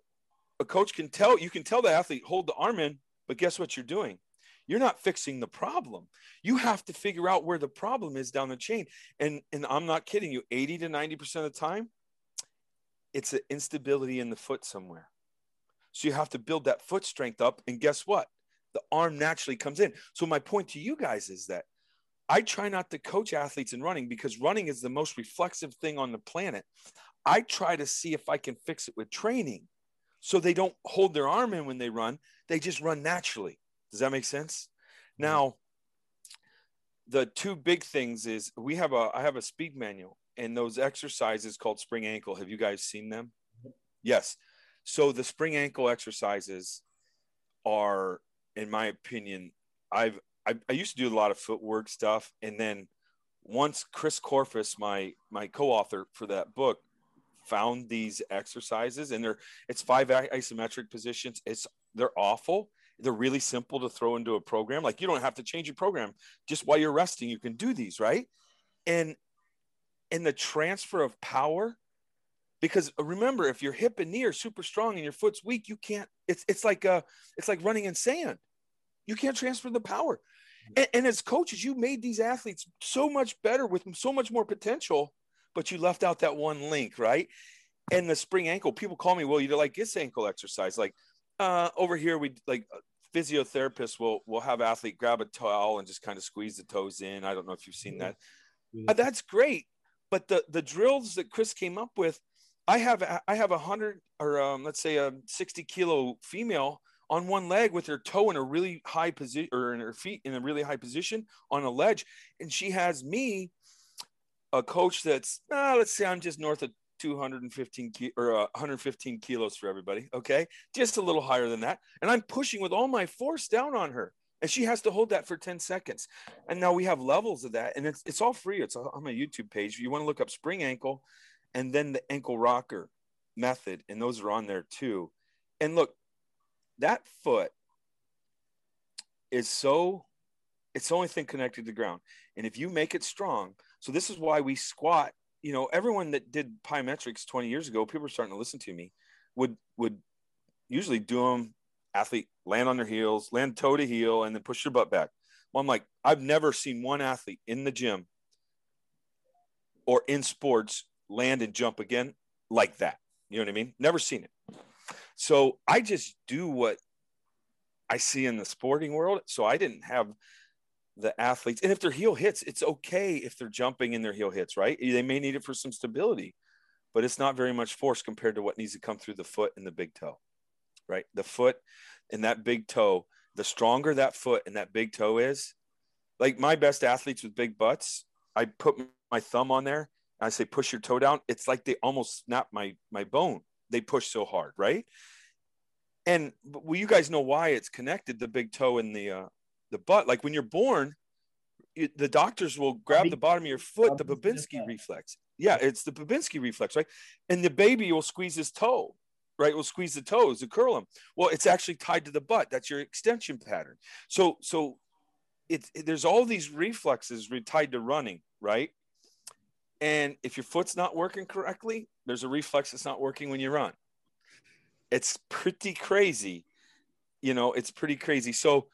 a coach can tell you can tell the athlete hold the arm in, but guess what you're doing? You're not fixing the problem. You have to figure out where the problem is down the chain. And and I'm not kidding you, 80 to 90% of the time, it's an instability in the foot somewhere. So you have to build that foot strength up. And guess what? The arm naturally comes in. So my point to you guys is that I try not to coach athletes in running because running is the most reflexive thing on the planet. I try to see if I can fix it with training so they don't hold their arm in when they run they just run naturally does that make sense? Mm-hmm. now the two big things is we have a i have a speed manual and those exercises called spring ankle. Have you guys seen them? Yes. So the spring ankle exercises are in my opinion i've I, I used to do a lot of footwork stuff. And then once chris korfist my my co-author for that book found these exercises and they're it's five isometric positions. It's they're awful they're really simple to throw into a program. Like you don't have to change your program. Just while you're resting you can do these right? And and the transfer of power because remember if your hip and knee are super strong and your foot's weak you can't it's it's like uh it's like running in sand. You can't transfer the power. And, and as coaches you made these athletes so much better with so much more potential but you left out that one link, right? And the spring ankle, people call me, well, you like this ankle exercise. Like uh, over here, we like uh, physiotherapists will will have athlete grab a towel and just kind of squeeze the toes in. I don't know if you've seen that. Uh, that's great, but the the drills that Chris came up with, I have I have a hundred or um, let's say a sixty kilo female on one leg with her toe in a really high position or in her feet in a really high position on a ledge, and she has me a coach that's uh, let's say I'm just north of 215 ki- or uh, 115 kilos for everybody. Okay, just a little higher than that, and I'm pushing with all my force down on her, and she has to hold that for 10 seconds. And now we have levels of that, and it's it's all free. It's on my YouTube page. You want to look up spring ankle, and then the ankle rocker method, and those are on there too. And look, that foot is so it's the only thing connected to the ground. And if you make it strong, so this is why we squat. You know, everyone that did plyometrics 20 years ago, people are starting to listen to me, would would usually do them athlete land on their heels, land toe to heel, and then push your butt back. Well, I'm like, I've never seen one athlete in the gym or in sports land and jump again like that. You know what I mean? Never seen it. So I just do what I see in the sporting world. So I didn't have the athletes and if their heel hits it's okay if they're jumping in their heel hits right? They may need it for some stability but it's not very much force compared to what needs to come through the foot and the big toe right? The foot and that big toe the stronger that foot and that big toe is like my best athletes with big butts i put my thumb on there and i say push your toe down. It's like they almost snap my my bone. They push so hard right? And well you guys know why it's connected the big toe and the uh, the butt. Like when you're born, it, the doctors will grab the bottom of your foot, the Babinski reflex. Yeah, it's the Babinski reflex, right? And the baby will squeeze his toe, right? Will squeeze the toes to curl him. Well, it's actually tied to the butt. That's your extension pattern. So, so it's it, there's all these reflexes tied to running, right? And if your foot's not working correctly, there's a reflex that's not working when you run. It's pretty crazy. You know, it's pretty crazy. So,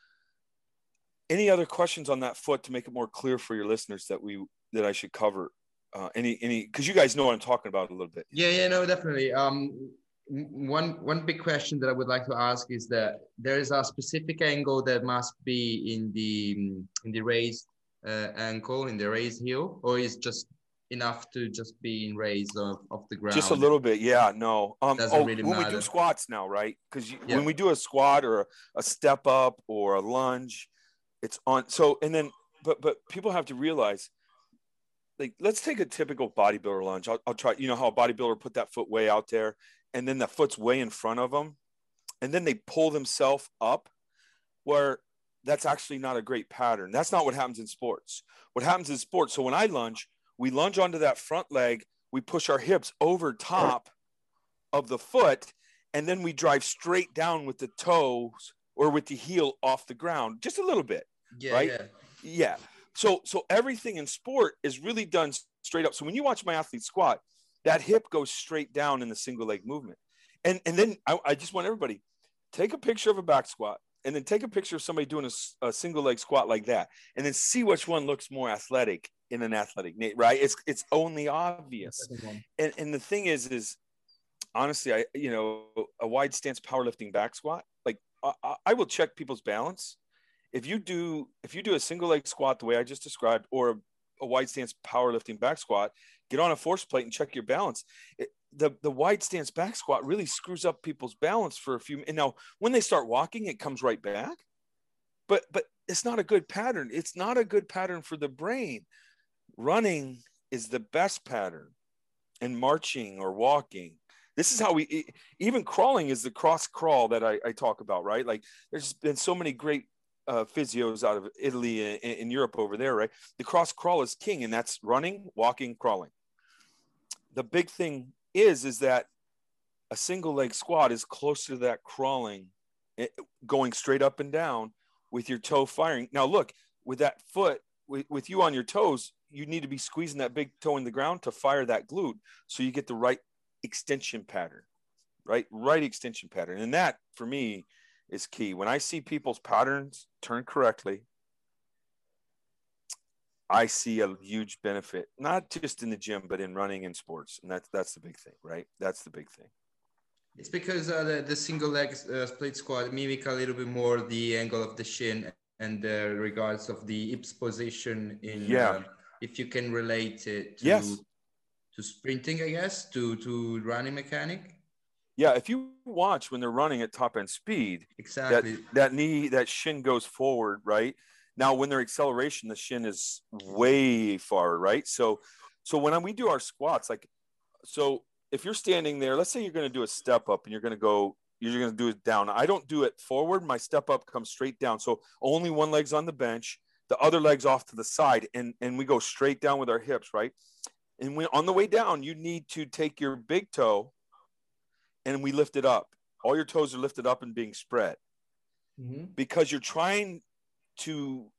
any other questions on that foot to make it more clear for your listeners that we that I should cover? Uh, any any because you guys know what I'm talking about a little bit. Yeah, yeah, no, definitely. Um, one one big question that I would like to ask is that there is a specific angle that must be in the in the raised uh, ankle in the raised heel, or is just enough to just be in raised off, off the ground? Just a little bit, yeah. No, um, Doesn't oh, really when matter. we do squats now, right? Because yeah. when we do a squat or a, a step up or a lunge, it's on so and then but but people have to realize like let's take a typical bodybuilder lunge. I'll, I'll try you know how a bodybuilder put that foot way out there and then the foot's way in front of them and then they pull themselves up where that's actually not a great pattern. That's not what happens in sports. What happens in sports so when i lunge we lunge onto that front leg we push our hips over top of the foot and then we drive straight down with the toes or with the heel off the ground just a little bit yeah, right? Yeah. yeah. So so everything in sport is really done straight up. So when you watch my athlete squat, that hip goes straight down in the single leg movement. And and then I, I just want everybody take a picture of a back squat and then take a picture of somebody doing a, a, single leg squat like that and then see which one looks more athletic in an athletic right it's it's only obvious and, and the thing is is honestly i you know a wide stance powerlifting back squat like I, I will check people's balance if you do if you do a single leg squat the way I just described, or a, a wide stance powerlifting back squat, get on a force plate and check your balance. It, the the wide stance back squat really screws up people's balance for a few. And now when they start walking, it comes right back. But but it's not a good pattern. It's not a good pattern for the brain. Running is the best pattern, and marching or walking this is how we even crawling is the cross crawl that I, I, talk about right like there's been so many great uh, physios out of Italy and, in Europe over there, right? The cross crawl is king, and that's running, walking, crawling. The big thing is, is that a single leg squat is closer to that crawling, eh, going straight up and down with your toe firing. Now, look, with that foot, with, with you on your toes, you need to be squeezing that big toe in the ground to fire that glute so you get the right extension pattern, right? Right extension pattern. And that, for me, is key. When I see people's patterns turn correctly, I see a huge benefit, not just in the gym, but in running and sports. And that's, that's the big thing, right? That's the big thing. It's because uh, the, the single leg uh, split squat mimic a little bit more the angle of the shin and the regards of the hips position in, yeah. Uh, if you can relate it to, yes. to sprinting, I guess, to, to running mechanic yeah, if you watch when they're running at top end speed, exactly that, that knee, that shin goes forward, right? Now, when they're acceleration, the shin is way far, right? So, so when we do our squats, like, so if you're standing there, let's say you're going to do a step up and you're going to go, you're going to do it down. I don't do it forward. My step up comes straight down. So only one leg's on the bench, the other leg's off to the side, and and we go straight down with our hips, right? And when on the way down, you need to take your big toe and we lift it up. All your toes are lifted up and being spread mm-hmm. because you're trying to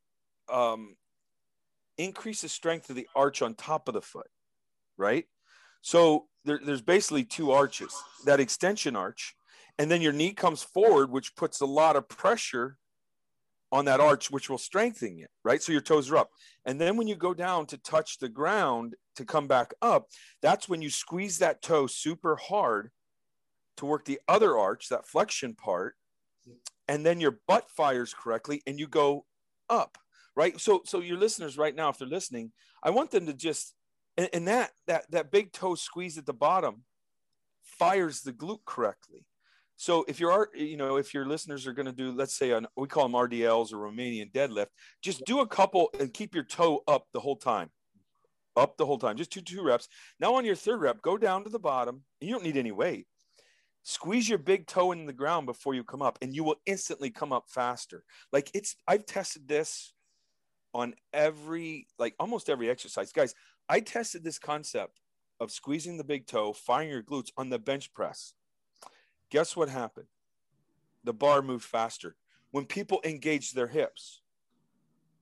um, increase the strength of the arch on top of the foot, right? So there, there's basically two arches that extension arch, and then your knee comes forward, which puts a lot of pressure on that arch, which will strengthen it, right? So your toes are up. And then when you go down to touch the ground to come back up, that's when you squeeze that toe super hard to work the other arch, that flexion part, and then your butt fires correctly and you go up, right? So so your listeners right now, if they're listening, I want them to just and, and that that that big toe squeeze at the bottom fires the glute correctly. So if you're, you know, if your listeners are going to do, let's say, an, we call them RDLs or Romanian deadlift, just do a couple and keep your toe up the whole time, up the whole time, just two two reps. Now on your third rep, go down to the bottom. and you don't need any weight squeeze your big toe in the ground before you come up and you will instantly come up faster like it's i've tested this on every like almost every exercise guys i tested this concept of squeezing the big toe, firing your glutes on the bench press. Guess what happened? The bar moved faster. When people engage their hips,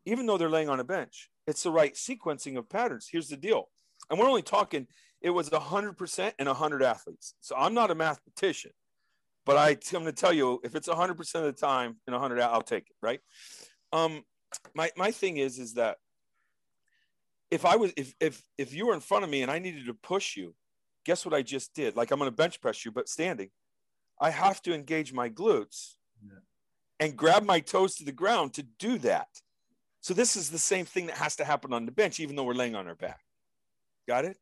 even though they're laying on a bench, it's the right sequencing of patterns. Here's the deal. And we're only talking, it was 100% and 100 athletes. So I'm not a mathematician, but I, I'm going to tell you if it's 100% of the time and 100, I'll take it, right? Um, my, my thing is, is that if I was if if if you were in front of me and I needed to push you, guess what I just did? Like I'm going to bench press you, but standing. I have to engage my glutes yeah. and grab my toes to the ground to do that. So this is the same thing that has to happen on the bench, even though we're laying on our back. Got it?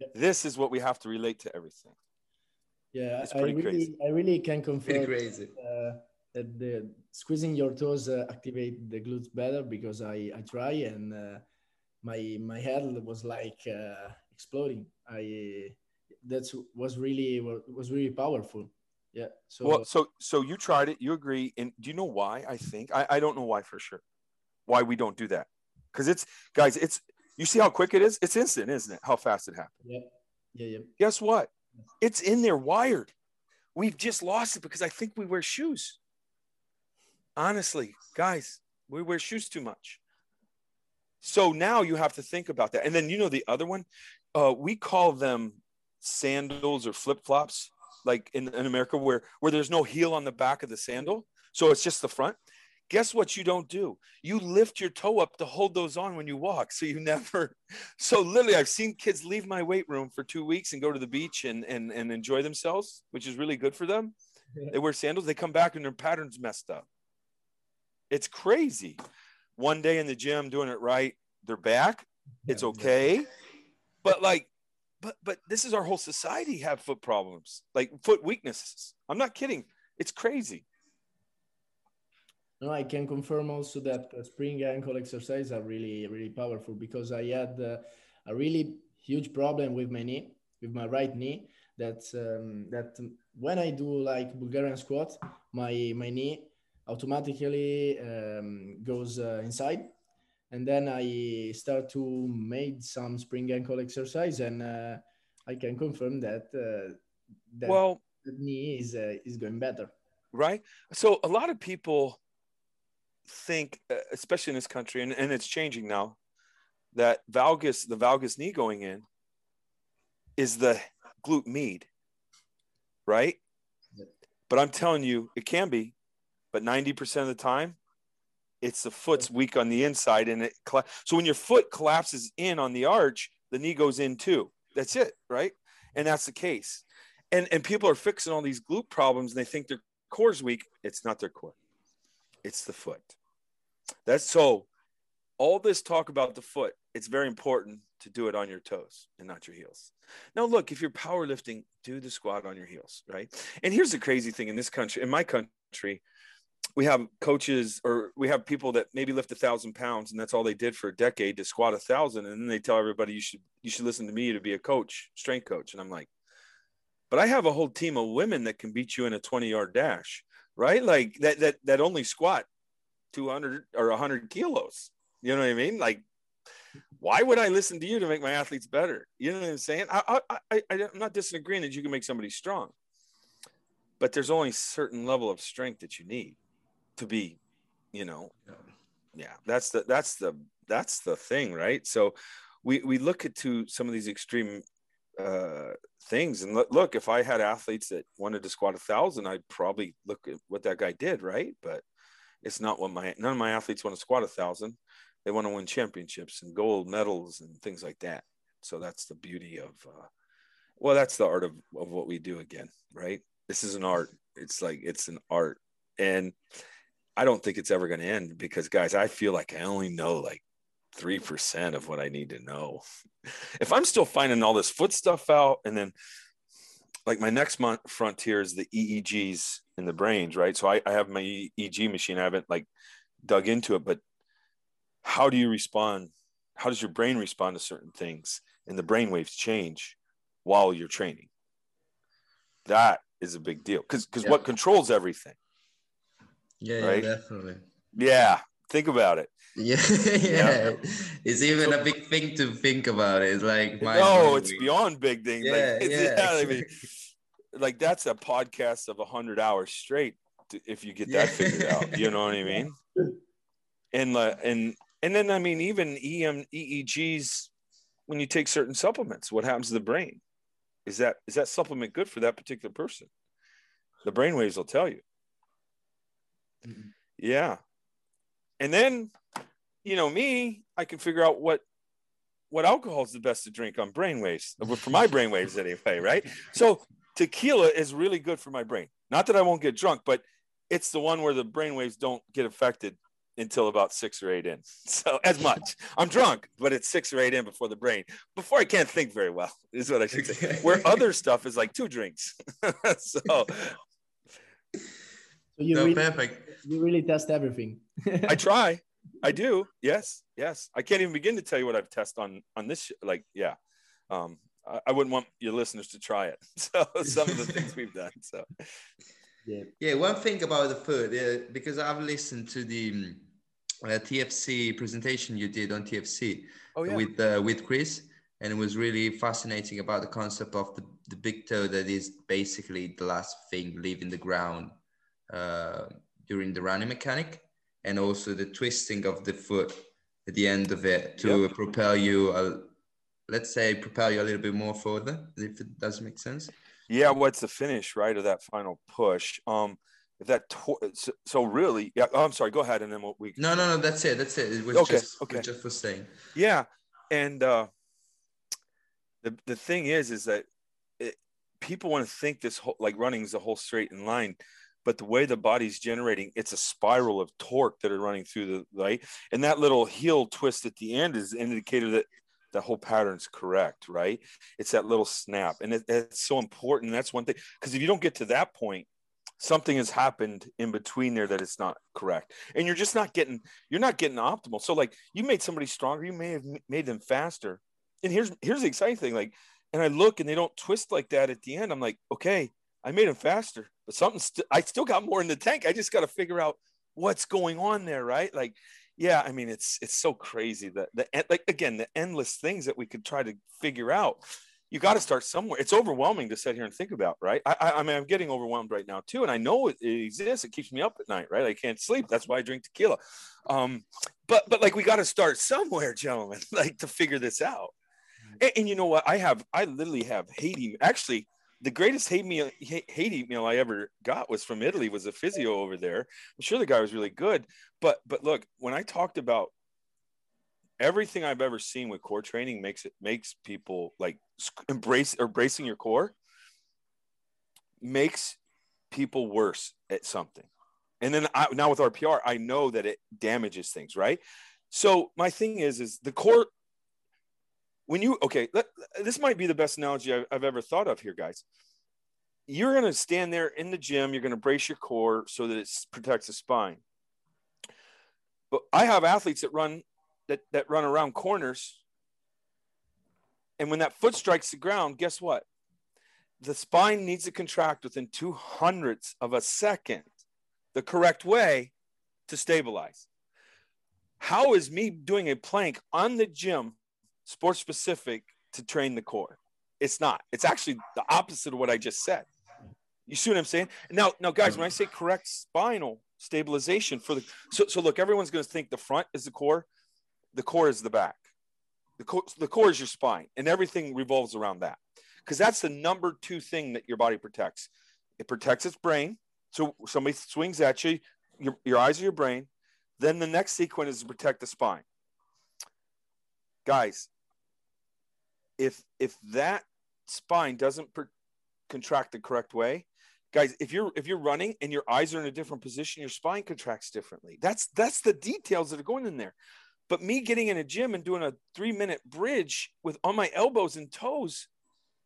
Yeah. This is what we have to relate to everything. Yeah, I really, crazy. I really can confirm uh, that the squeezing your toes uh, activate the glutes better because I, I try and uh, my my head was like uh, exploding. I that was really was really powerful. Yeah. So well, so so you tried it. You agree. And do you know why? I think I, I don't know why for sure. Why we don't do that? Because it's guys. It's you see how quick it is. It's instant, isn't it? How fast it happened. Yeah. Yeah. Yeah. Guess what? It's in there wired. We've just lost it because I think we wear shoes. Honestly, guys, we wear shoes too much. So now you have to think about that. And then you know the other one, uh, we call them sandals or flip flops, like in, in America, where where there's no heel on the back of the sandal, so it's just the front. Guess what you don't do? You lift your toe up to hold those on when you walk. So you never. So literally, I've seen kids leave my weight room for two weeks and go to the beach and and and enjoy themselves, which is really good for them. They wear sandals. They come back and their patterns messed up. It's crazy one day in the gym doing it right, they're back. It's okay. But like, but but this is our whole society have foot problems, like foot weaknesses. I'm not kidding. It's crazy. No, I can confirm also that spring ankle exercises are really really powerful because I had uh, a really huge problem with my knee, with my right knee. That um, that when I do like Bulgarian squat, my my knee automatically um, goes uh, inside and then i start to make some spring ankle exercise and uh, i can confirm that uh, that well the knee is uh, is going better right so a lot of people think uh, especially in this country and, and it's changing now that valgus the valgus knee going in is the glute med right? But i'm telling you it can be but 90% of the time it's the foot's weak on the inside and it so when your foot collapses in on the arch the knee goes in too. That's it right? And that's the case. And and people are fixing all these glute problems and they think their core's weak. It's not their core. It's the foot that's so all this talk about the foot it's very important to do it on your toes and not your heels. Now look if you're powerlifting do the squat on your heels right? And here's the crazy thing in this country in my country we have coaches or we have people that maybe lift a thousand pounds and that's all they did for a decade to squat a thousand. And then they tell everybody you should you should listen to me to be a coach strength coach. And i'm like but i have a whole team of women that can beat you in a 20 yard dash right? Like that that that only squat 200 or 100 kilos you know what i mean like why would i listen to you to make my athletes better you know what i'm saying i i, I i'm not disagreeing that you can make somebody strong but there's only a certain level of strength that you need to be, you know, yeah. yeah, that's the that's the that's the thing, right? So we we look at to some of these extreme uh, things and look, look, if I had athletes that wanted to squat a thousand, I'd probably look at what that guy did, right? But it's not what my none of my athletes want to squat a thousand. They want to win championships and gold medals and things like that. So that's the beauty of, uh, well, that's the art of, of what we do again, right? This is an art. It's like it's an art, and I don't think it's ever going to end because, guys, I feel like I only know like 3% of what I need to know. if I'm still finding all this foot stuff out, and then like my next month frontier is the EEGs in the brains, right? So I, I have my EEG machine. I haven't like dug into it, but how do you respond? How does your brain respond to certain things? And the brain waves change while you're training. That is a big deal because because yeah. what controls everything yeah, right? yeah, definitely. Yeah. Think about it. Yeah, yeah. It's even a big thing to think about. It's like my no, it's beyond big thing. Yeah, like, yeah. yeah, I mean, like that's a podcast of hundred hours straight if you get that Yeah. figured out. You know what I mean? And uh, and and then I mean even EM EEGs when you take certain supplements, what happens to the brain? Is that is that supplement good for that particular person? The brain waves will tell you. Mhm. Yeah. And then, you know, me, I can figure out what what alcohol is the best to drink on brainwaves for my brainwaves anyway, right? So tequila is really good for my brain. Not that I won't get drunk, but it's the one where the brainwaves don't get affected until about six or eight in. So as much. I'm drunk, but it's six or eight in before the brain. Before I can't think very well, is what I should say. Where other stuff is like two drinks. so So you No, really, perfect. you really test everything. I try. I do. Yes. Yes. I can't even begin to tell you what I've tested on on this. sh- Like, yeah. Um, I, I wouldn't want your listeners to try it. So some of the things we've done. So yeah. Yeah, one thing about the food, uh, because I've listened to the um, uh, TFC presentation you did on TFC oh with uh, with Chris, and it was really fascinating about the concept of the, the big toe that is basically the last thing leaving the ground uh, during the running mechanic, and also the twisting of the foot at the end of it to propel you, uh, let's say, propel you a little bit more further, if it does make sense. yeah. What's the finish, right, of that final push? Um, if that tw- so, so really, yeah. Oh, I'm sorry. Go ahead, and then we'll, we. No, no, no. That's it. That's it. It was Okay, just okay. just for saying. Yeah, and uh, the the thing is, is that it, people want to think this whole like running is a whole straight in line, but the way the body's generating, it's a spiral of torque that are running through the right, and that little heel twist at the end is indicator that the whole pattern's correct, right? It's that little snap, and it, it's so important. That's one thing because if you don't get to that point. Something has happened in between there that it's not correct, and you're just not getting you're not getting optimal. So like you made somebody stronger, you may have made them faster. And here's here's the exciting thing, like, and I look and they don't twist like that at the end. I'm like, okay, I made them faster, but something st- I still got more in the tank. I just got to figure out what's going on there, right? Like, yeah, I mean, it's it's so crazy that the like again the endless things that we could try to figure out. You got to start somewhere. It's overwhelming to sit here and think about, right? I, I, I mean, I'm getting overwhelmed right now too, and I know it, it exists. It keeps me up at night, right? I can't sleep. That's why I drink tequila. Um, but but like we got to start somewhere, gentlemen, like to figure this out. And, and you know what? I have I literally have Haiti. Actually, the greatest hate meal Ha- Haiti meal I ever got was from Italy. Was a physio over there. I'm sure the guy was really good. But but look, when I talked about everything I've ever seen with core training makes it makes people like embrace embracing your core makes people worse at something. And then I, now with RPR, I know that it damages things, right? So my thing is, is the core. When you okay, let, this might be the best analogy I've, I've ever thought of here, guys. You're going to stand there in the gym. You're going to brace your core so that it protects the spine. But I have athletes that run that that run around corners, and when that foot strikes the ground, guess what? The spine needs to contract within two hundredths of a second, the correct way to stabilize. How is me doing a plank on the gym, sports specific, to train the core? It's not. It's actually the opposite of what I just said. You see what I'm saying? Now, now, guys, when I say correct spinal stabilization for the so, so look, everyone's going to think the front is the core, the core is the back, the core, the core is your spine, and everything revolves around that because that's the number two thing that your body protects. It protects its brain. So somebody swings at you, your, your eyes are your brain. Then the next sequence is to protect the spine. Guys, if if that spine doesn't per- contract the correct way, guys, if you're if you're running and your eyes are in a different position, your spine contracts differently. That's that's the details that are going in there. But me getting in a gym and doing a three minute bridge with on my elbows and toes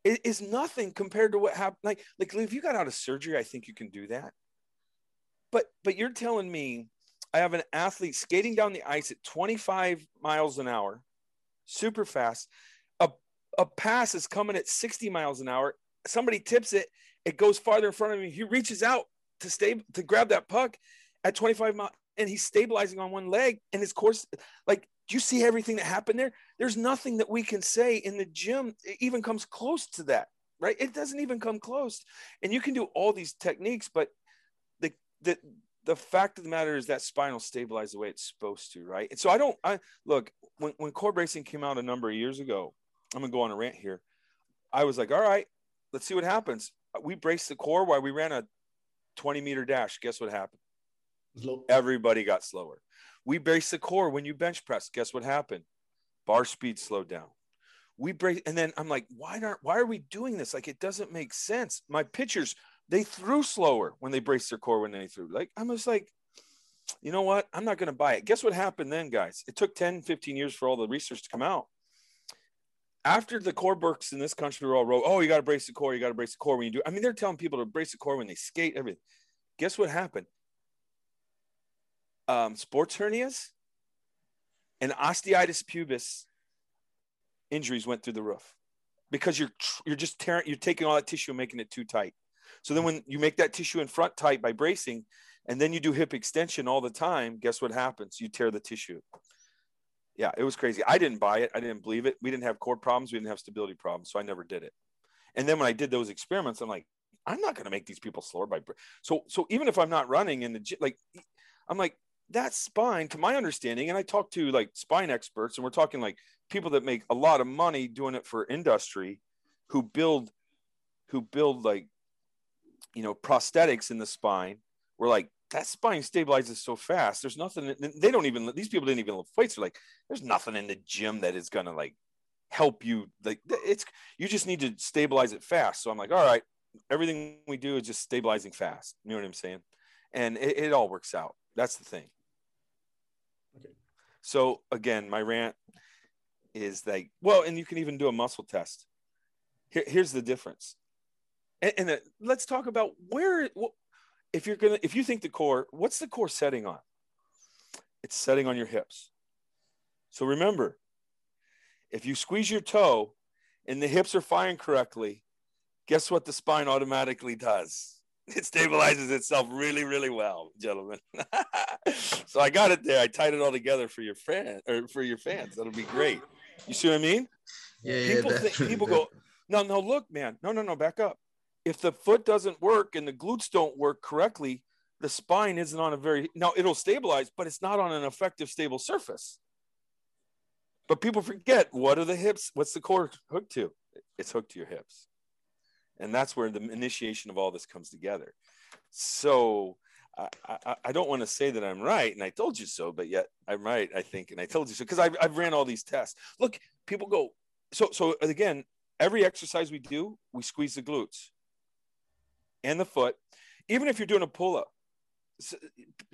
is, is nothing compared to what happened. Like like if you got out of surgery, I think you can do that. But but you're telling me I have an athlete skating down the ice at 25 miles an hour, super fast. A, pass is coming at 60 miles an hour. Somebody tips it, it goes farther in front of him. He reaches out to stay to grab that puck at 25 mi- and he's stabilizing on one leg and his course like do you see everything that happened there there's nothing that we can say in the gym even comes close to that right it doesn't even come close and you can do all these techniques but the the the fact of the matter is that spinal will stabilize the way it's supposed to right and so i don't i look when, when core bracing came out a number of years ago i'm gonna go on a rant here i was like all right let's see what happens we braced the core while we ran a 20 meter dash guess what happened everybody got slower. We brace the core when you bench press. Guess what happened? Bar speed slowed down. We brace, and then I'm like, why aren't why are we doing this? Like it doesn't make sense. My pitchers, they threw slower when they braced their core when they threw. Like I'm just like, you know what? I'm not going to buy it. Guess what happened then, guys? It took 10, 15 years for all the research to come out. After the core books in this country were all wrote, oh, you got to brace the core, you got to brace the core when you do. I mean, they're telling people to brace the core when they skate, everything. Guess what happened? um, sports hernias and osteitis pubis injuries went through the roof because you're you're just tearing you're taking all that tissue and making it too tight so then when you make that tissue in front tight by bracing and then you do hip extension all the time guess what happens you tear the tissue yeah it was crazy. I didn't buy it. I didn't believe it. We didn't have core problems. We didn't have stability problems so i never did it. And then when i did those experiments i'm like i'm not going to make these people slower by so so even if i'm not running in the gym like i'm like that spine, to my understanding, and I talk to like spine experts, and we're talking like people that make a lot of money doing it for industry, who build, who build like, you know, prosthetics in the spine. We're like, that spine stabilizes so fast. There's nothing. They don't even. These people didn't even lift weights. They're like, there's nothing in the gym that is gonna like help you. Like it's you just need to stabilize it fast. So I'm like, all right, everything we do is just stabilizing fast. You know what I'm saying? And it, it all works out. That's the thing. Okay. So again, my rant is like, well, and you can even do a muscle test. Here, here's the difference. And, and uh, let's talk about where, if you're gonna, if you think the core, what's the core setting on? It's setting on your hips. So remember, if you squeeze your toe and the hips are firing correctly, guess what the spine automatically does? it stabilizes itself really, really well, gentlemen. so I got it there. I tied it all together for your fan or for your fans. That'll be great. You see what I mean? Yeah, people yeah. think, people go, no, no, look, man, no, no, no, back up. If the foot doesn't work and the glutes don't work correctly, the spine isn't on a very now it'll stabilize, but it's not on an effective, stable surface. But people forget what are the hips? What's the core hooked to? It's hooked to your hips and that's where the initiation of all this comes together so I, I, I, don't want to say that I'm right, and I told you so, but yet I'm right, I think, and I told you so because I've, I've ran all these tests. Look, people go so so again. Every exercise we do, we squeeze the glutes and the foot. Even if you're doing a pull up,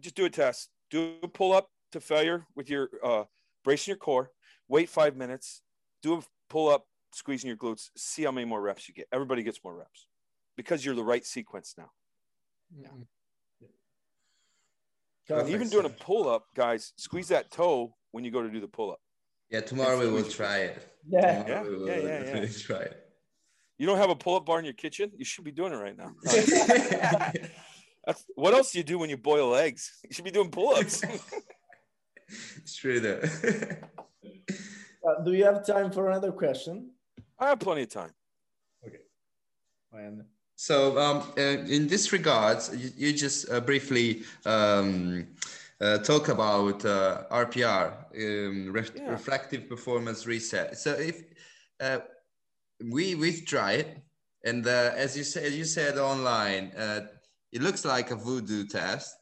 just do a test. Do a pull up to failure with your uh, bracing your core. Wait five minutes. Do a pull up squeezing your glutes, see how many more reps you get. Everybody gets more reps because you're the right sequence now. Yeah. And even doing a pull up, guys, squeeze that toe when you go to do the pull up. Yeah, tomorrow we will try it. Yeah. Yeah, we will yeah, yeah, yeah. try it. You don't have a pull up bar in your kitchen? You should be doing it right now. That's what else do you do when you boil eggs? You should be doing pull ups. it's true though. Uh, do you have time for another question? I have plenty of time. Okay. And So, um, uh, in this regards, you, you just uh, briefly um, uh, talk about uh, RPR, um, ref- Yeah. reflexive performance reset. So, if uh, we we it, and uh, as you said, you said online, uh, it looks like a voodoo test,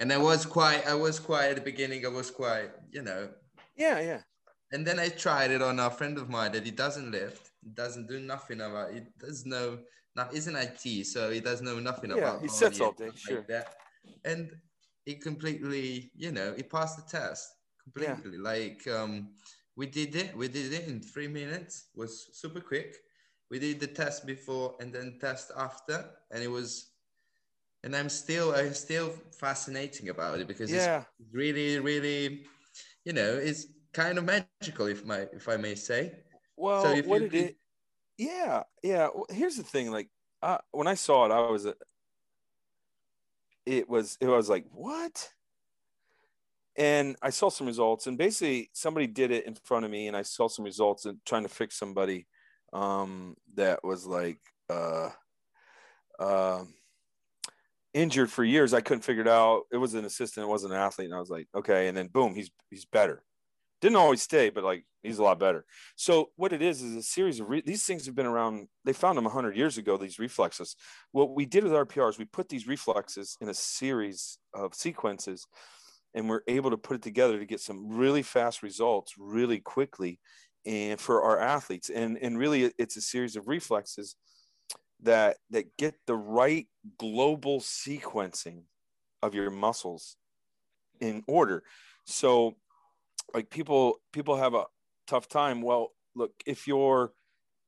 and I was quite, I was quite at the beginning, I was quite, you know, Yeah, yeah. and then I tried it on a friend of mine that he doesn't lift, doesn't do nothing about it. Does no, not isn't IT, so he does know nothing Yeah, about. he and all day, sure. Like that. And he completely, you know, he passed the test Yeah. completely. Like um, we did it, we did it in three minutes. Was super quick. We did the test before and then test after, and it was. And I'm still, I'm still fascinating about it because Yeah. it's really, really, you know, it's kind of magical, if my, if I may say. Well, So if what you did it? Yeah, yeah. Well, here's the thing. Like, uh, when I saw it, I was, uh, it was, it was like, what? And I saw some results. And basically, somebody did it in front of me, and I saw some results and trying to fix somebody um, that was like uh, uh, injured for years. I couldn't figure it out. It was an assistant, it wasn't an athlete, and I was like, okay. And then boom, he's he's better. Didn't always stay, but like he's a lot better. So what it is is a series of re- these things have been around. They found them 100 years ago. These reflexes. What we did with RPR is we put these reflexes in a series of sequences and we're able to put it together to get some really fast results really quickly and for our athletes. And and really it's a series of reflexes that that get the right global sequencing of your muscles in order. So like people people have a tough time. Well look if your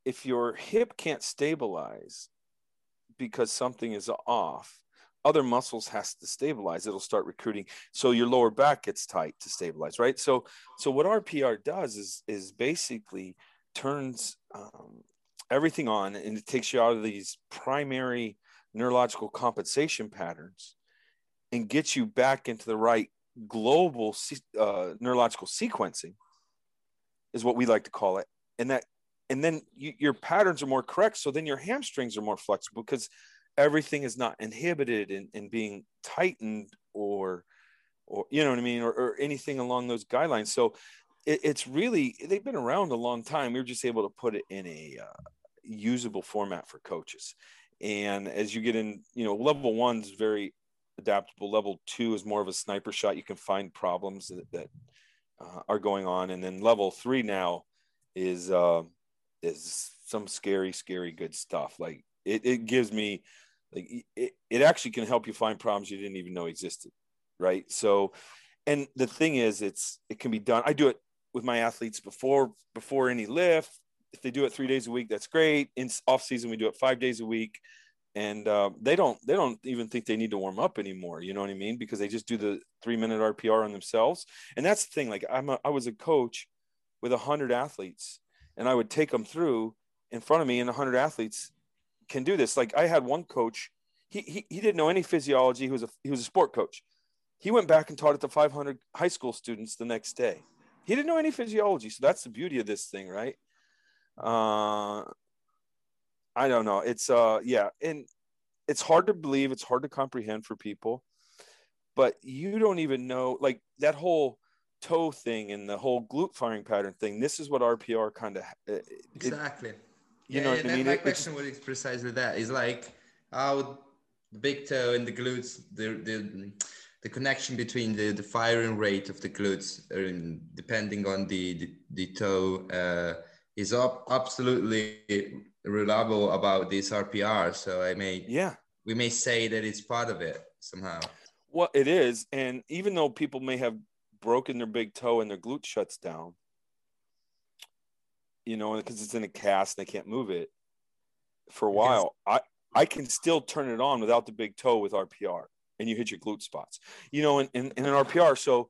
if your hip can't stabilize because something is off other muscles has to stabilize it'll start recruiting. So your lower back gets tight to stabilize right? So so what rpr does is is basically turns um, everything on and it takes you out of these primary neurological compensation patterns and gets you back into the right global uh, neurological sequencing is what we like to call it. And that and then you, your patterns are more correct. So then your hamstrings are more flexible because everything is not inhibited and, being tightened or or you know what i mean or, or anything along those guidelines. So it, it's really they've been around a long time. We are just able to put it in a uh, usable format for coaches. And as you get in you know level one is very adaptable. Level two is more of a sniper shot. You can find problems that, that uh, are going on. And then level three now is uh, is some scary scary good stuff. Like it, it gives me like it, it actually can help you find problems you didn't even know existed right? So and the thing is it's it can be done. I do it with my athletes before before any lift. If they do it three days a week that's great. In off season we do it five days a week. And uh, they don't they don't even think they need to warm up anymore you know what i mean? Because they just do the three minute rpr on themselves. And that's the thing like i'm a, i was a coach with a hundred athletes and i would take them through in front of me and a hundred athletes can do this. Like I had one coach, he, he, he didn't know any physiology. He was a, he was a sport coach. He went back and taught it to 500 high school students the next day. He didn't know any physiology. So that's the beauty of this thing, right? Uh, I don't know. It's uh, yeah. And it's hard to believe. It's hard to comprehend for people, but you don't even know like that whole toe thing and the whole glute firing pattern thing. This is what RPR kind of uh, exactly. It, you yeah, know what I mean? My question was precisely that. Is like how the big toe and the glutes, the the the connection between the, the firing rate of the glutes, depending on the the, the toe, uh, is up absolutely reliable about this RPR. So I may yeah we may say that it's part of it somehow. Well, it is, and even though people may have broken their big toe and their glute shuts down, you know, because it's in a cast and they can't move it for a while. I I can still turn it on without the big toe with RPR, and you hit your glute spots. You know, in, in, in an RPR. So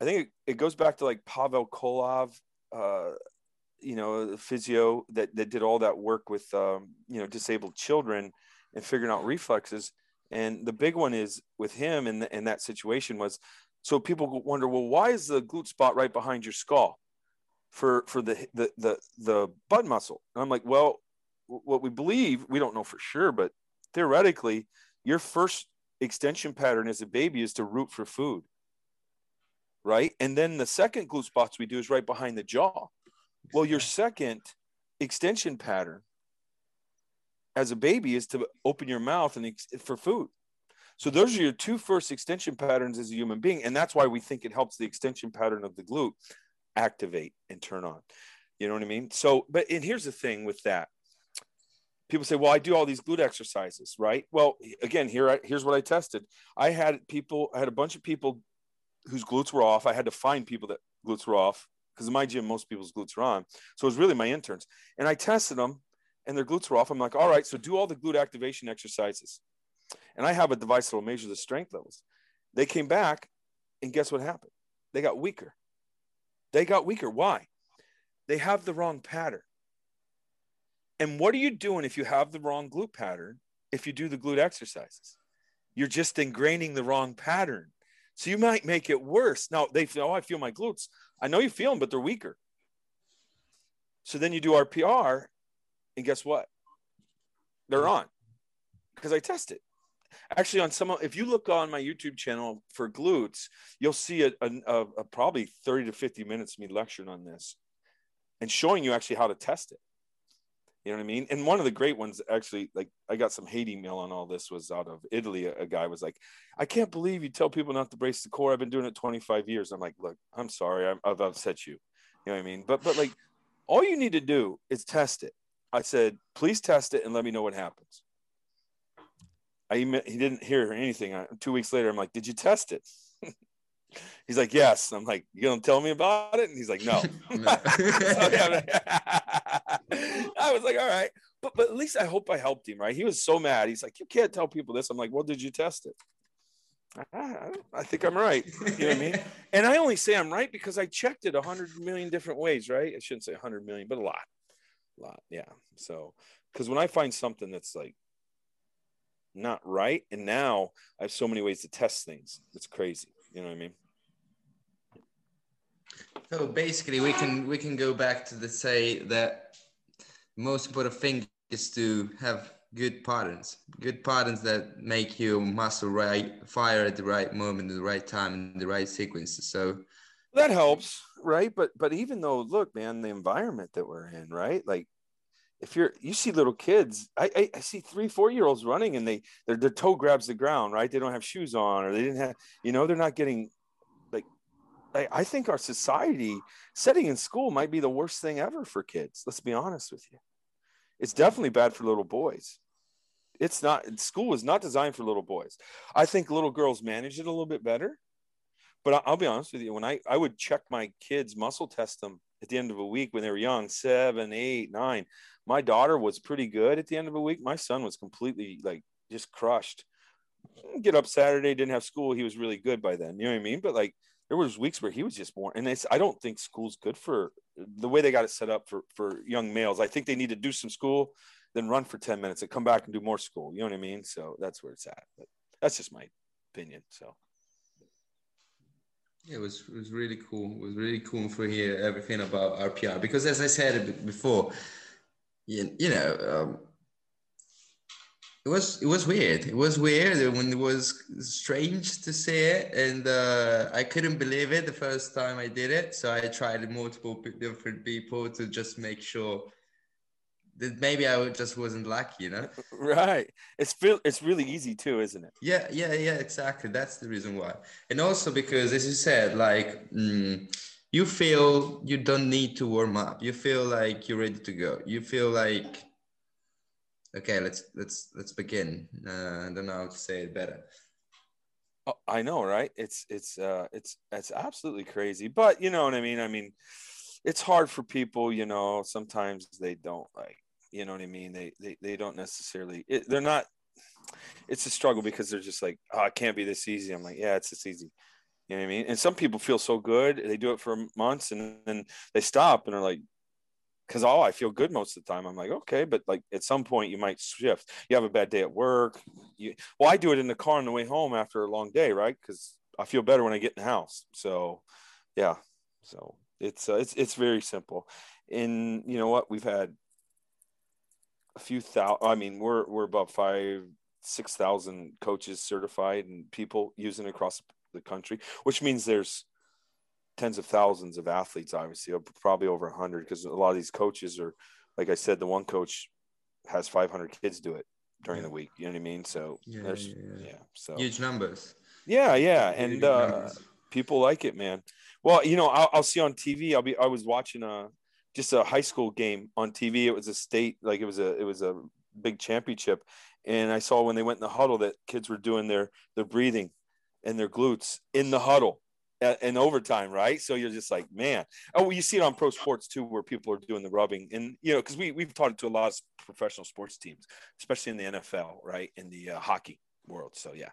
I think it, it, goes back to like Pavel Kolov, uh, you know, the physio that that did all that work with um, you know disabled children and figuring out reflexes. And the big one is with him in, the, in that situation was so people wonder, well, why is the glute spot right behind your skull? For for the the the, the butt muscle. And i'm like well what we believe we don't know for sure but theoretically your first extension pattern as a baby is to root for food right? And then the second glute spots we do is right behind the jaw. Well your second extension pattern as a baby is to open your mouth and ex- for food. So those are your two first extension patterns as a human being and that's why we think it helps the extension pattern of the glute activate and turn on. You know what I mean? So, but and here's the thing with that. People say, "Well, I do all these glute exercises, right?" Well, again, here I, here's what I tested. I had people, I had a bunch of people whose glutes were off. I had to find people that glutes were off because in my gym, most people's glutes are on. So it was really my interns, and I tested them, and their glutes were off. I'm like, "All right, so do all the glute activation exercises," and I have a device that will measure the strength levels. They came back, and guess what happened? They got weaker. They got weaker. Why? They have the wrong pattern. And what are you doing if you have the wrong glute pattern? If you do the glute exercises, you're just ingraining the wrong pattern. So you might make it worse. Now they feel, oh, I feel my glutes. I know you feel them, but they're weaker. So then you do RPR, and guess what? They're on because I test it. Actually, on some, if you look on my YouTube channel for glutes, you'll see a, a, a probably 30 to 50 minutes me lecturing on this and showing you actually how to test it. You know what I mean? And one of the great ones, actually, like I got some hate email on all this was out of Italy. A, a, guy was like, I can't believe you tell people not to brace the core. I've been doing it 25 years. I'm like, look, I'm sorry. i have upset you. You know what I mean? But, but like, all you need to do is test it. I said, please test it and let me know what happens. I he didn't hear anything. Two weeks later, I'm like, did you test it? He's like, yes. I'm like, you gonna tell me about it? And he's like, no. I was like, all right, but but at least I hope I helped him, right? He was so mad. He's like, you can't tell people this. I'm like, well, did you test it? I, I think I'm right. You know what I mean? And I only say I'm right because I checked it a hundred million different ways, right? I shouldn't say a hundred million, but a lot, a lot, yeah. So, because when I find something that's like not right, and now I have so many ways to test things, it's crazy. You know what I mean? So basically, we can we can go back to the say that most important thing is to have good patterns, good patterns that make your muscle right fire at the right moment, at the right time, in the right sequence. So that helps, right? But but even though, look, man, the environment that we're in, right? Like if you're you see little kids I, I, I see three four year olds running and they their, their toe grabs the ground right? They don't have shoes on or they didn't have you know they're not getting like I, I think our society setting in school might be the worst thing ever for kids let's be honest with you. It's definitely bad for little boys. It's not school is not designed for little boys. I think little girls manage it a little bit better but I'll be honest with you when i i would check my kids muscle test them at the end of a week when they were young seven eight nine my daughter was pretty good at the end of a week. My son was completely like just crushed. Get up saturday didn't have school. He was really good by then. You know what i mean? But like there was weeks where he was just born and i don't think school's good for the way they got it set up for for young males. I think they need to do some school then run for 10 minutes and come back and do more school. You know what i mean? So that's where it's at. But that's just my opinion so. It was it was really cool. It was really cool for hear everything about RPR because, as I said before, you, you know, um, it was it was weird. It was weird when it was strange to see it, and uh, I couldn't believe it the first time I did it. So I tried multiple different people to just make sure that maybe I just wasn't lucky, you know? Right. It's feel it's really easy too, isn't it? Yeah, yeah, yeah, exactly. That's the reason why. And also because, as you said, like mm, you feel you don't need to warm up. You feel like you're ready to go. You feel like okay, let's let's let's begin. Uh, I don't know how to say it better. Oh, I know, right? It's it's uh it's it's absolutely crazy, but you know what I mean. I mean, it's hard for people. You know, sometimes they don't like you know what I mean? They they, they don't necessarily it, they're not it's a struggle because they're just like, oh, it can't be this easy. I'm like, yeah, it's this easy. You know what I mean? And some people feel so good, they do it for months and then they stop and are like, because oh, I feel good most of the time. I'm like, okay, but like at some point you might shift. You have a bad day at work. You well, I do it in the car on the way home after a long day, right? Because I feel better when I get in the house. So, yeah. So it's uh, it's it's very simple. And you know what? We've had a few thousand. I mean, we're we're about five, six thousand coaches certified and people using across the country, which means there's tens of thousands of athletes. Obviously, probably over a hundred, because a lot of these coaches are, like I said, the one coach has 500 kids do it during yeah. the week. You know what I mean? So yeah, there's yeah, yeah. so huge numbers. Yeah, yeah, and uh, people like it, man. Well, you know, I'll, I'll see on TV. I'll be. I was watching a just a high school game on TV. It was a state, like it was a it was a big championship, and I saw when they went in the huddle that kids were doing their their breathing and their glutes in the huddle in overtime, right? So you're just like, man. Oh, you see it on pro sports too, where people are doing the rubbing, and you know, because we we've taught it to a lot of professional sports teams, especially in the NFL, right, in the uh, hockey world. So yeah.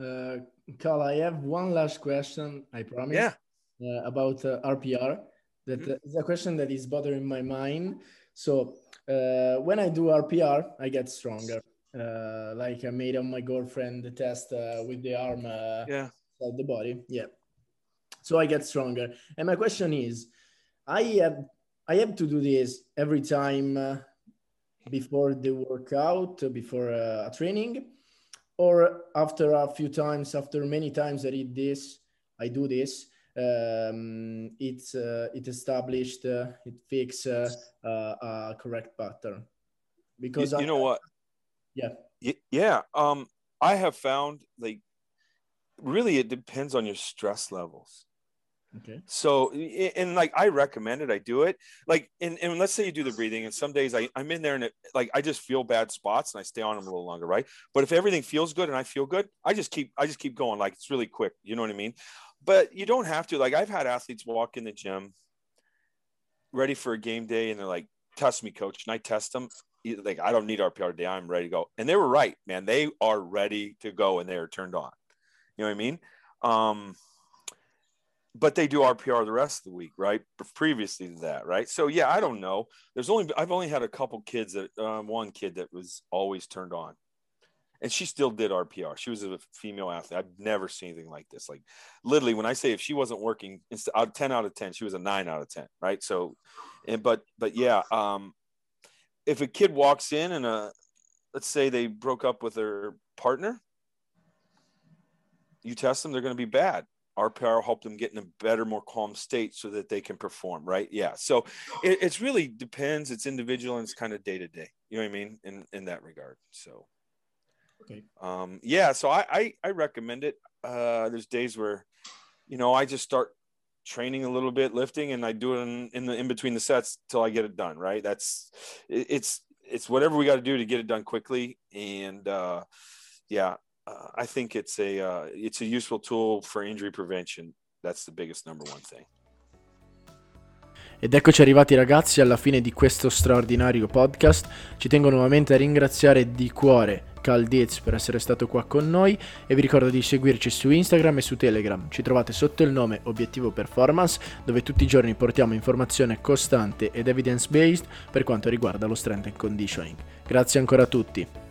Uh, Cal, I have one last question. I promise. Yeah uh, about uh, RPR. That mm-hmm. is a question that is bothering my mind. So uh, when I do RPR, I get stronger. Uh, like I made on my girlfriend the test uh, with the arm uh, Yeah. of the body. Yeah. So I get stronger. And my question is, I have I have to do this every time uh, before the workout, before uh, a training, or after a few times, after many times I did this, I do this. Um, it's uh, it established, uh, it fix uh, uh, a correct pattern. Because you, you I- know what? Yeah. Y- yeah. Um, I have found like really it depends on your stress levels. Okay. So, and like I recommend it, I do it. Like, and, and let's say you do the breathing, and some days I, I'm in there and it, like I just feel bad spots and I stay on them a little longer, right? But if everything feels good and I feel good, I just keep I just keep going. Like it's really quick. You know what I mean? But you don't have to. Like I've had athletes walk in the gym ready for a game day, and they're like, "Test me, coach," and I test them. Like I don't need RPR today. I'm ready to go. And they were right, man. They are ready to go and they are turned on. You know what I mean? Um, but they do RPR the rest of the week, right? Previously to that, right? So yeah, I don't know. There's only I've only had a couple kids that um, one kid that was always turned on, and she still did RPR. She was a female athlete. I've never seen anything like this. Like literally, when I say if she wasn't working, out ten out of ten, she was a nine out of ten, right? So, and but but yeah, um, if a kid walks in and a let's say they broke up with their partner, you test them, they're going to be bad. RPR will help them get in a better, more calm state so that they can perform, right? Yeah. So it, it's really depends. It's individual and it's kind of day to day. You know what I mean? In in that regard. So Okay. um yeah, so I I, I recommend it. Uh there's days where, you know, I just start training a little bit, lifting, and I do it in, in the in between the sets till I get it done, right? That's it, it's it's whatever we got to do to get it done quickly. And uh yeah, uh, I think it's a uh, it's a useful tool for injury prevention. That's the biggest number one thing. Ed eccoci arrivati ragazzi alla fine di questo straordinario podcast. Ci tengo nuovamente a ringraziare di cuore Cal Dietz per essere stato qua con noi e vi ricordo di seguirci su Instagram e su Telegram. Ci trovate sotto il nome Obiettivo Performance dove tutti i giorni portiamo informazione costante ed evidence based per quanto riguarda lo strength and conditioning. Grazie ancora a tutti.